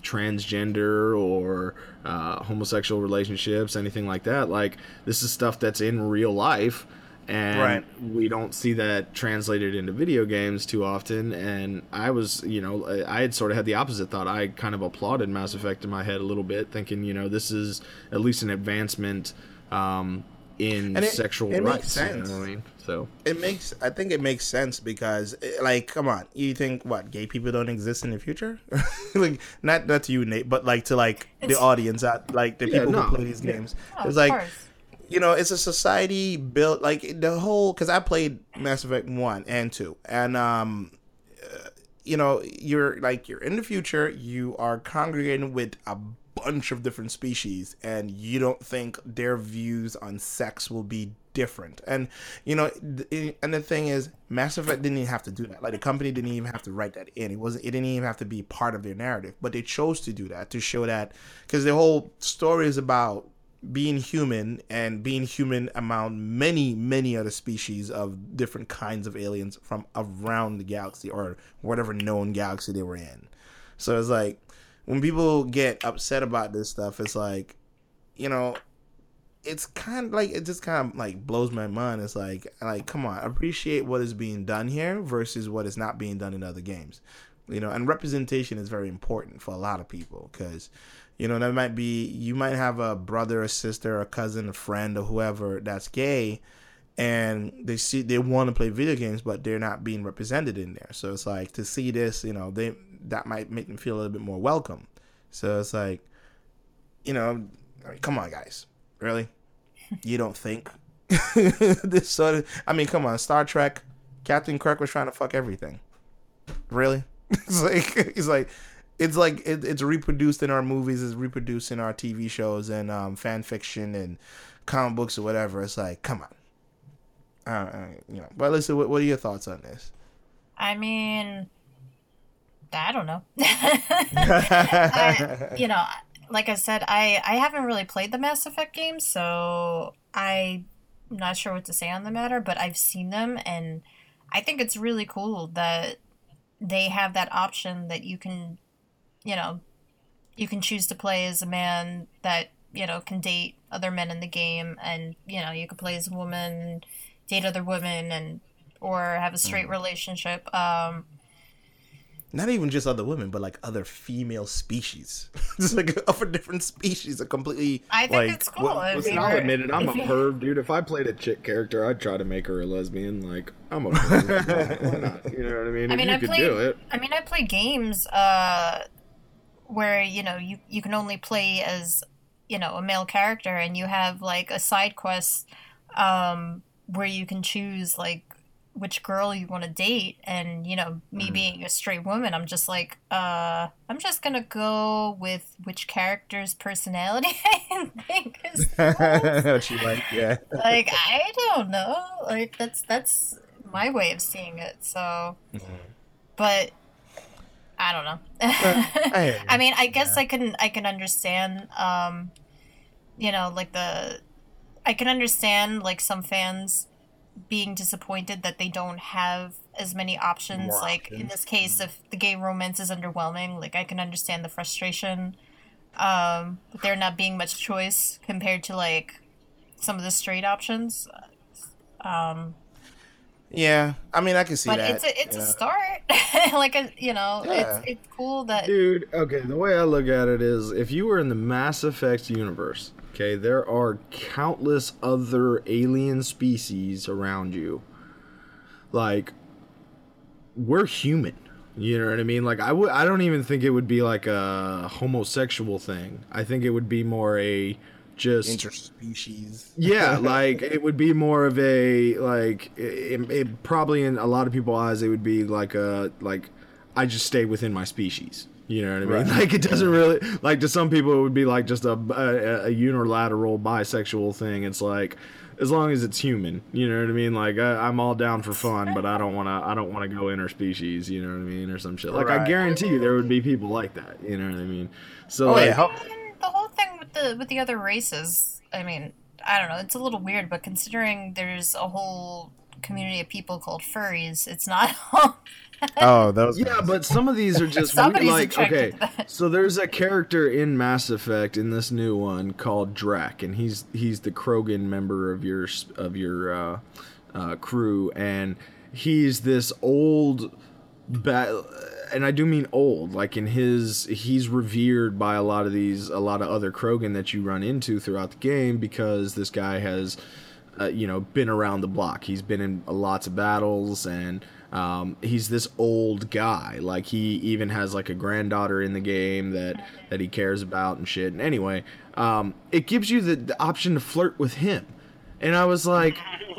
transgender or uh, homosexual relationships, anything like that. Like, this is stuff that's in real life. And right. we don't see that translated into video games too often. And I was, you know, I had sort of had the opposite thought. I kind of applauded Mass Effect in my head a little bit, thinking, you know, this is at least an advancement um, in it, sexual it rights. You know I mean? So it makes. I think it makes sense because, eh, like, come on, you think what gay people don't exist in the future? like, not not to you, Nate, but like to like it's, the audience, at like the people no. who play these games. Oh, it's like. Course. You know, it's a society built like the whole. Because I played Mass Effect one and two, and um, uh, you know, you're like you're in the future. You are congregating with a bunch of different species and you don't think their views on sex will be different. And you know and the thing is mass effect didn't even have to do that. Like the company didn't even have to write that in. It wasn't it didn't even have to be part of their narrative but they chose to do that to show that because the whole story is about being human and being human among many many other species of different kinds of aliens from around the galaxy or whatever known galaxy they were in. So it's like when people get upset about this stuff, it's like, you know, it's kind of like it just kind of like blows my mind. It's like like come on, appreciate what is being done here versus what is not being done in other games. You know, and representation is very important for a lot of people because you know that might be you might have a brother, a sister, a cousin, a friend, or whoever that's gay, and they see they want to play video games, but they're not being represented in there. So it's like to see this, you know, they that might make them feel a little bit more welcome. So it's like, you know, I mean, come on, guys, really? You don't think this sort of? I mean, come on, Star Trek, Captain Kirk was trying to fuck everything. Really? it's like it's like it's like it, it's reproduced in our movies, it's reproduced in our TV shows and um, fan fiction and comic books or whatever. It's like, come on. Uh, you know, but listen, what, what are your thoughts on this? I mean, I don't know. I, you know, like I said, I I haven't really played the Mass Effect games, so I'm not sure what to say on the matter. But I've seen them, and I think it's really cool that they have that option that you can, you know, you can choose to play as a man that you know can date other men in the game, and you know you can play as a woman, date other women, and or have a straight mm. relationship. Um, not even just other women, but like other female species. just like of a different species, a completely. I think like, it's cool. Well, listen, I'll admit it. I'm a perv, dude. If I played a chick character, I'd try to make her a lesbian. Like I'm a perv. Why not? You know what I mean? I if mean, you I could played, do it. I mean, I play games uh, where you know you you can only play as you know a male character, and you have like a side quest um, where you can choose like which girl you want to date and you know me mm. being a straight woman i'm just like uh i'm just gonna go with which character's personality i think is what you like yeah like i don't know like that's that's my way of seeing it so mm-hmm. but i don't know I, I, mean i guess yeah. i can i can understand um you know like the i can understand like some fans being disappointed that they don't have as many options. More like options. in this case, if the gay romance is underwhelming, like I can understand the frustration. Um, but there not being much choice compared to like some of the straight options. Um, Yeah, I mean, I can see but that. it's a it's you a start. like a you know, Yeah. it's it's cool that Dude, okay, the way I look at it is if you were in the Mass Effect universe, okay, there are countless other alien species around you. Like we're human. You know what I mean? Like I would I don't even think it would be like a homosexual thing. I think it would be more a just interspecies. yeah, like it would be more of a like it, it probably in a lot of people's eyes it would be like a like I just stay within my species. You know what I mean? Right. Like it doesn't really like to some people it would be like just a, a a unilateral bisexual thing. It's like as long as it's human, you know what I mean? Like I, I'm all down for fun, but I don't want to. I don't want to go interspecies, you know what I mean, or some shit. Like I guarantee you, there would be people like that, you know what I mean? So Oh like, yeah, ho- the whole thing with the with the other races. I mean, I don't know. It's a little weird, but considering there's a whole community of people called furries, it's not. oh those. Yeah, guys. but some of these are just Somebody's like okay. So there's a character in Mass Effect in this new one called Drack, and he's he's the Krogan member of your of your uh, uh, crew, and he's this old. Ba- and I do mean old, like in his, he's revered by a lot of these, a lot of other Krogan that you run into throughout the game because this guy has uh, you know, been around the block. He's been in lots of battles, and um, he's this old guy. Like he even has like a granddaughter in the game that that he cares about and shit. And anyway, um, it gives you the, the option to flirt with him, and I was like,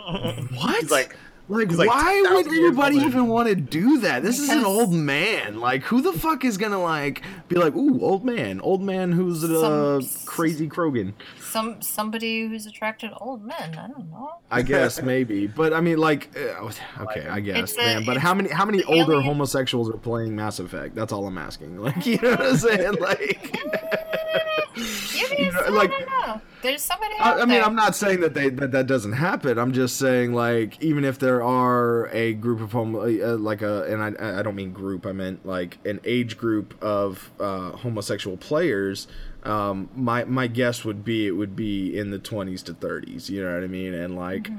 what? He's like- like, like why would 10,000 anybody even want to do that? This is an old man. Like, who the fuck is gonna like be like, ooh, old man, old man who's uh, Some- crazy Krogan? Some somebody who's attracted old men. I don't know. I guess maybe, but I mean, like, uh, okay, I guess, a- man. But how many how many older alien- homosexuals are playing Mass Effect? That's all I'm asking. Like, you know what I'm saying? Like, You You know, I like- don't know. There's somebody I, I mean, there. I'm not saying that they that that doesn't happen. I'm just saying, like, even if there are a group of homo, uh, like a, and I I don't mean group, I meant like an age group of uh, homosexual players. Um, my my guess would be it would be in the 20s to 30s. You know what I mean? And like. Mm-hmm.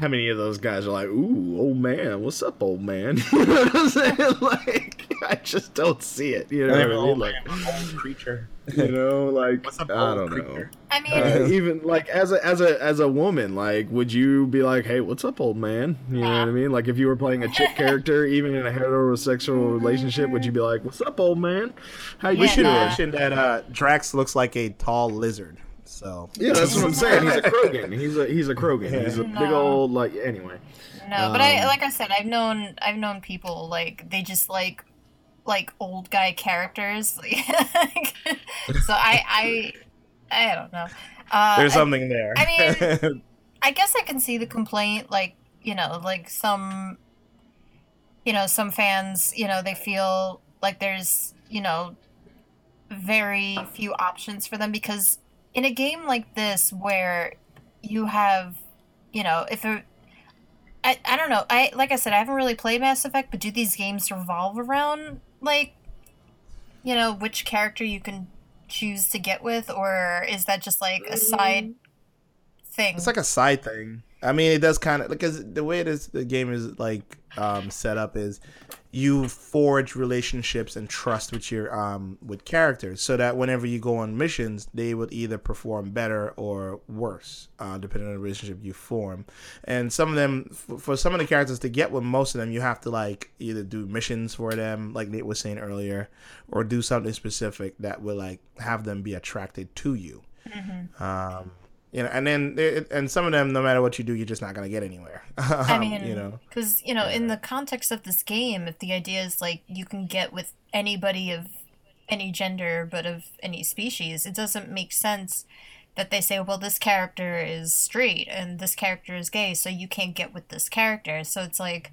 How many of those guys are like, "Ooh, old man, what's up, old man?" You know what I'm saying? Like, I just don't see it. You know what I mean? Like, old creature. you know, like What's up, I don't know. I mean, Uh, even like as a as a as a woman, like, would you be like, "Hey, what's up, old man?" You know what I mean? Like, if you were playing a chick character, even in a heterosexual relationship, would you be like, "What's up, old man? How you We Yeah, should nah. mention that uh, Drax looks like a tall lizard. So Yeah, that's what I'm saying. He's a Krogan. He's a he's a Krogan. He's a big old like. Anyway, no, but I um, like I said, I've known I've known people like they just like like old guy characters. so I I I don't know. Uh, there's I- something there. I mean- I guess I can see the complaint, like, you know, like some, you know, some fans, you know, they feel like there's, you know, very few options for them because in a game like this where you have, you know, if it, I, I don't know, I, like I said, I haven't really played Mass Effect, but do these games revolve around, like, you know, which character you can choose to get with, or is that just like a side mm. thing? It's like a side thing. I mean, it does kind of because the way it is, the game is like um, set up is you forge relationships and trust with your um with characters, so that whenever you go on missions, they would either perform better or worse, uh, depending on the relationship you form. And some of them, f- for some of the characters to get with most of them, you have to like either do missions for them, like Nate was saying earlier, or do something specific that will like have them be attracted to you. Um, you know, and then it, and some of them, no matter what you do, you're just not gonna get anywhere. I Um, mean, you know, because you know, in the context of this game, if the idea is like you can get with anybody of any gender but of any species, it doesn't make sense that they say, well, this character is straight and this character is gay, so you can't get with this character. So it's like,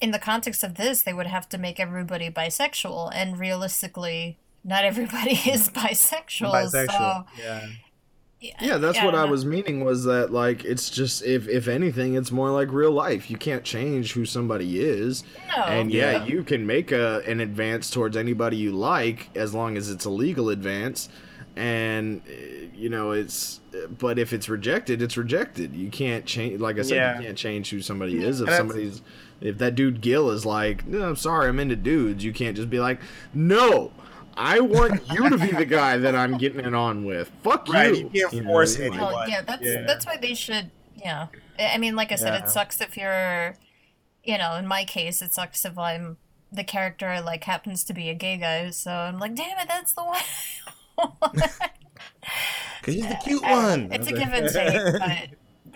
in the context of this, they would have to make everybody bisexual, and realistically, not everybody is bisexual. bisexual. So yeah, Yeah, that's yeah, what I no. was meaning was that like it's just if if anything it's more like real life. You can't change who somebody is. No. And yeah, Yeah. you can make a an advance towards anybody you like as long as it's a legal advance. and uh, you know it's but if it's rejected it's rejected you can't change like i said Yeah. you can't change who somebody is if And somebody's if that dude gil is like no i'm sorry i'm into dudes you can't just be like no i want you to be the guy that i'm getting it on with fuck Right, you you can't know, force like- anyone. Oh, well, yeah, that's Yeah. that's why they should. Yeah, I I mean, like I said, Yeah. it sucks if you're, you know, in my case, it sucks if I'm the character like happens to be a gay guy. So I'm like, damn it, that's the one. Cause he's the cute I- one. It's a give and take, but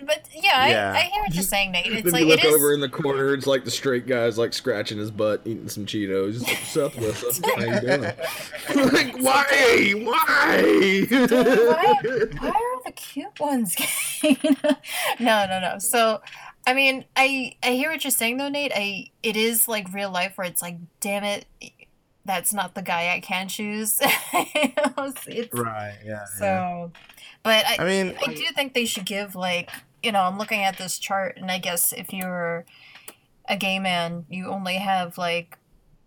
but yeah, Yeah. I, I hear what you're saying, Nate. It's then like you look it is. over in the corner, it's like the straight guy's like scratching his butt, eating some Cheetos. He's like, What's up, Alyssa? How you doing? like, why? Why? why, why are the cute ones gay? no, no, no. So, I mean, I I hear what you're saying though, Nate. I it is like real life where it's like, damn it, that's not the guy I can choose. It's, it's- Right. Yeah. yeah. so, but I, I mean, I do think they should give like you know I'm looking at this chart and I guess if you're a gay man you only have like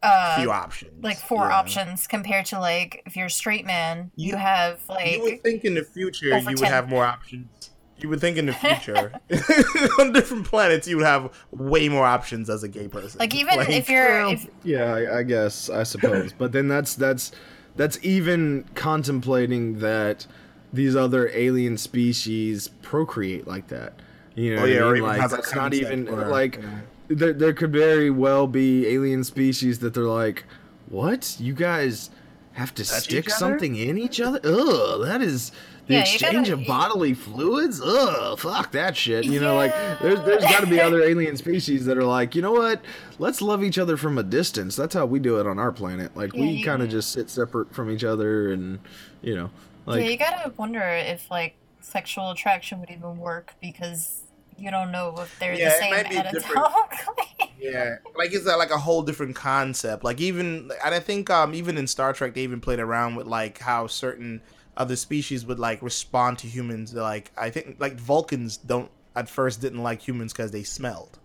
uh few options. like four Yeah. options compared to like if you're a straight man you, You- have like. You would think in the future over you would 10. have more options. You would think in the future on different planets you would have way more options as a gay person. like even if you're if yeah, I, I guess I suppose, but then that's that's that's even contemplating that these other alien species procreate like that. You know, Oh, what I yeah, or mean? even like has a that's not even or- like yeah. there. There could very well be alien species that they're like, what? You guys have to Touch stick something in each other? Ugh, that is. The Yeah, exchange gotta- of bodily fluids? Ugh, fuck that shit. You know, like there's there's got to be other alien species that are like, you know what? Let's love each other from a distance. That's how we do it on our planet. Like Yeah, we kind of just sit separate from each other, and you know, like yeah you gotta wonder if like sexual attraction would even work because you don't know if they're Yeah, the same might be different. anatomically Yeah, like it's like a whole different concept. Like even, and I think um even in Star Trek they even played around with like how certain other species would like respond to humans. Like I think like Vulcans don't at first didn't like humans because they smelled.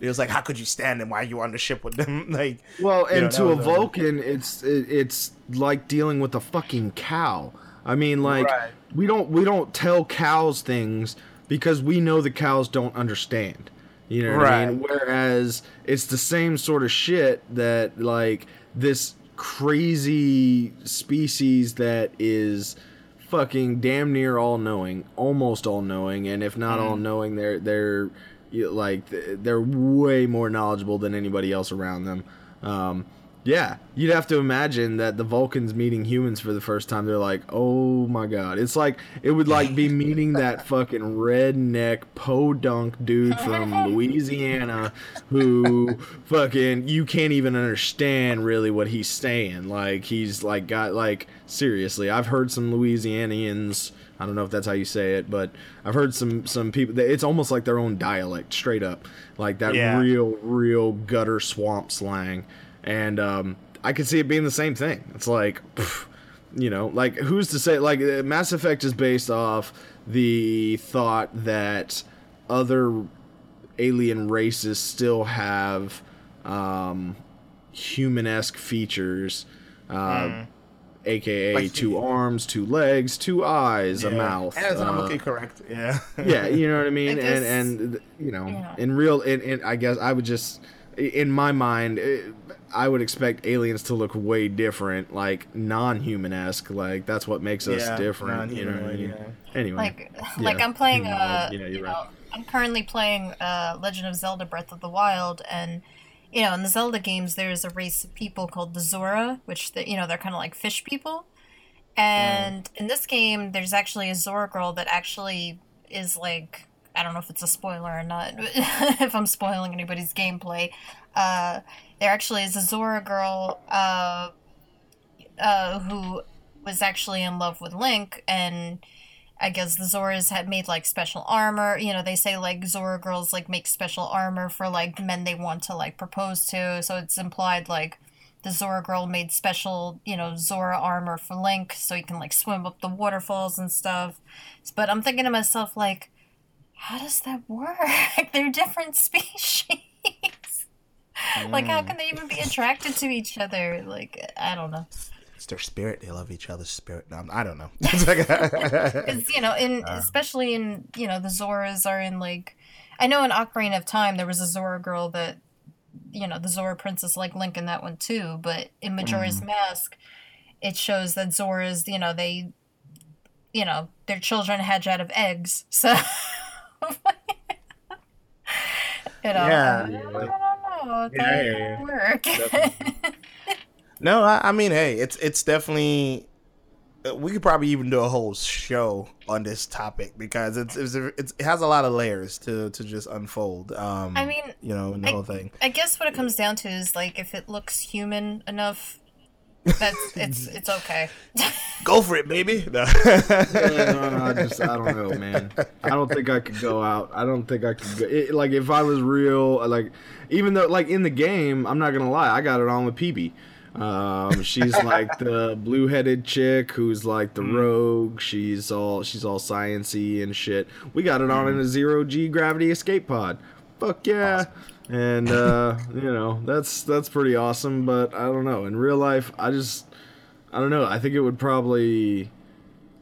It was like, how could you stand them? Why are you on the ship with them? like, Well, You and know, to a was a- Vulcan, it's it, it's like dealing with a fucking cow. I mean, like Right. we don't we don't tell cows things because we know the cows don't understand. You know what I mean? Whereas it's the same sort of shit that like this crazy species that is fucking damn near all knowing, almost all knowing, and if not all knowing, they're they're you- like they're way more knowledgeable than anybody else around them. Um, yeah, you'd have to imagine that the Vulcans meeting humans for the first time, they're like, "Oh my god!" It's like it would like be meeting that fucking redneck podunk dude from Louisiana who fucking you can't even understand really what he's saying. Like he's like got like seriously, I've heard some Louisianians. I don't know if that's how you say it, but I've heard some some people. It's almost like their own dialect, straight up, like that Yeah. real real gutter swamp slang, and um, I could see it being the same thing. It's like, pff, you know, like who's to say? Like uh, Mass Effect is based off the thought that other alien races still have um, human-esque features. Uh, AKA Like- two arms, two legs, two eyes, a yeah. mouth. Anatomically uh, correct. Yeah. yeah, you know what I mean, I and guess- and you know, Yeah. in real, in, in I guess I would just, in my mind, I would expect aliens to look way different, like non-human esque. Like that's what makes us Yeah, different. You know what I non-humanoid, mean? yeah. Anyway, like like I'm playing Humanoid. uh Yeah, you're you right. know I'm currently playing uh Legend of Zelda Breath of the Wild and you know in the Zelda games there's a race of people called the Zora which the, you know they're kind of like fish people and in this game there's actually a Zora girl that actually is like I don't know if it's a spoiler or not if I'm spoiling anybody's gameplay uh there actually is a Zora girl uh uh who was actually in love with Link and I guess the Zoras had made like special armor. You know, they say like Zora girls like make special armor for like men they want to like propose to. So it's implied like the Zora girl made special, you know, Zora armor for Link so he can like swim up the waterfalls and stuff. But I'm thinking to myself like, how does that work? They're different species. Like how mm. can they even be attracted to each other? Like I don't know. it's their spirit. They love each other's spirit. No, I don't know. Because you know, in uh. especially in you know the Zoras are in like, I know in Ocarina of Time there was a Zora girl that, you know, the Zora princess like Link in that one too. But in Majora's mm. Mask, it shows that Zoras, you know, they, you know, their children hatch out of eggs. So, you know, Yeah. I don't Yeah, yeah, work. no, I, I mean, hey, it's it's definitely. We could probably even do a whole show on this topic because it's, it's, it's it has a lot of layers to to just unfold. Um, I mean, you know, the I- whole thing. I guess what it comes down to is like if it looks human enough, that's it's it's okay. Go for it, baby. No. Yeah, no, no, I just I don't know, man. I don't think I could go out. I don't think I could go. It, like if I was real, like even though like in the game, I'm not gonna lie, I got it on with Peebee. Um, she's like the blue-headed chick who's like the rogue. She's all she's all sciency and shit. We got it on in a zero G gravity escape pod. Fuck yeah. And uh, you know that's that's pretty awesome. But I don't know. In real life, I just I don't know. I think it would probably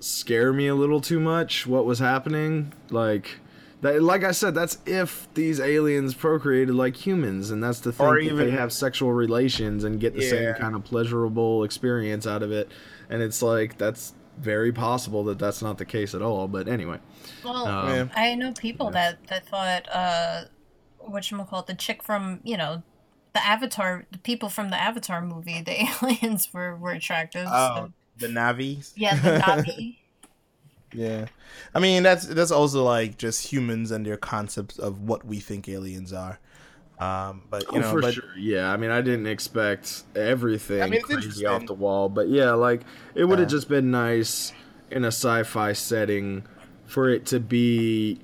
scare me a little too much what was happening like that like i said that's if these aliens procreated like humans and that's the thing Or that even- they have sexual relations and get the Yeah. same kind of pleasurable experience out of it and it's like that's very possible that that's not the case at all but anyway Well, Um, I know people that that thought uh, what you call it, the chick from you know. The Avatar, the people from the Avatar movie, the aliens were, were attractive. Oh, so- the Na'vi. yeah, the Na'vi. Yeah, I mean that's that's also like just humans and their concepts of what we think aliens are. Um, but you oh, know, for but sure yeah i mean i didn't expect everything I mean, it's crazy off the wall but yeah like it would have Yeah. just been nice in a sci-fi setting for it to be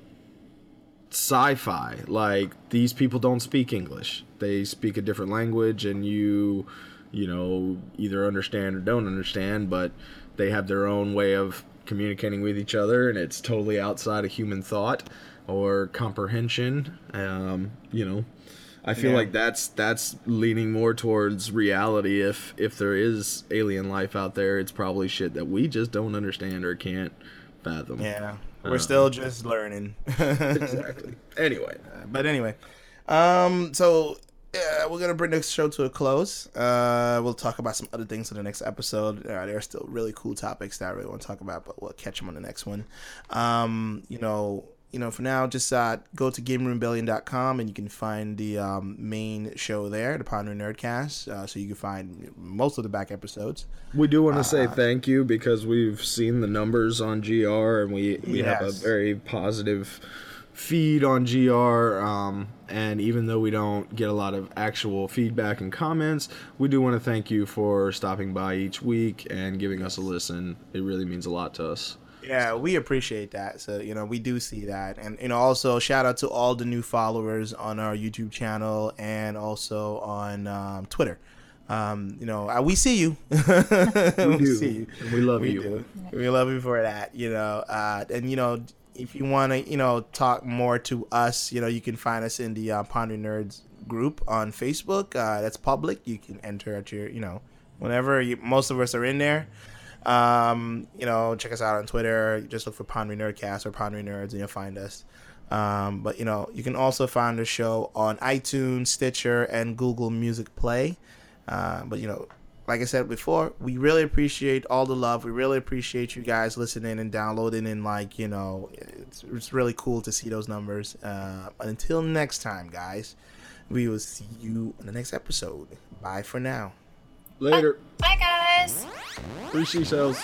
sci-fi. Like these people don't speak english. They speak a different language and you you know either understand or don't understand but they have their own way of communicating with each other and it's totally outside of human thought or comprehension. Um, you know i feel Yeah. like that's that's leaning more towards reality. If if there is alien life out there it's probably shit that we just don't understand or can't fathom. Yeah, we're Uh, still just learning. exactly anyway but anyway, um, so yeah, we're gonna bring this show to a close. Uh, we'll talk about some other things in the next episode. Uh, there are still really cool topics that I really want to talk about, but we'll catch them on the next one. Um, you know. You know, for now, just uh, go to GameRoomBellion.com and you can find the um, main show there, the Ponder Nerdcast. Uh, so you can find most of the back episodes. We do want to Uh, say thank you because we've seen the numbers on GR and we, we have a very positive feed on GR. Um, and even though we don't get a lot of actual feedback and comments, we do want to thank you for stopping by each week and giving us a listen. It really means a lot to us. Yeah, we appreciate that. So, you know, we do see that. And, you know, also shout out to all the new followers on our YouTube channel and also on um, Twitter. Um, you know, uh, we see you. we do. see you. And we love we you. do. We love you for that, you know. Uh, and, you know, if you want to, you know, talk more to us, you know, you can find us in the uh, Ponder Nerds group on Facebook. Uh, that's public. You can enter at your, you know, whenever you, most of us are in there. Um, you know, check us out on Twitter. Just look for Pondry Nerdcast or Pondry Nerds, and you'll find us. Um, but you know, you can also find the show on iTunes, Stitcher, and Google Music Play. Uh, but you know, like I said before, we really appreciate all the love. We really appreciate you guys listening and downloading, and like you know, it's, it's really cool to see those numbers. Uh, until next time, guys, we will see you in the next episode. Bye for now. Later. Bye, guys. Free seashells.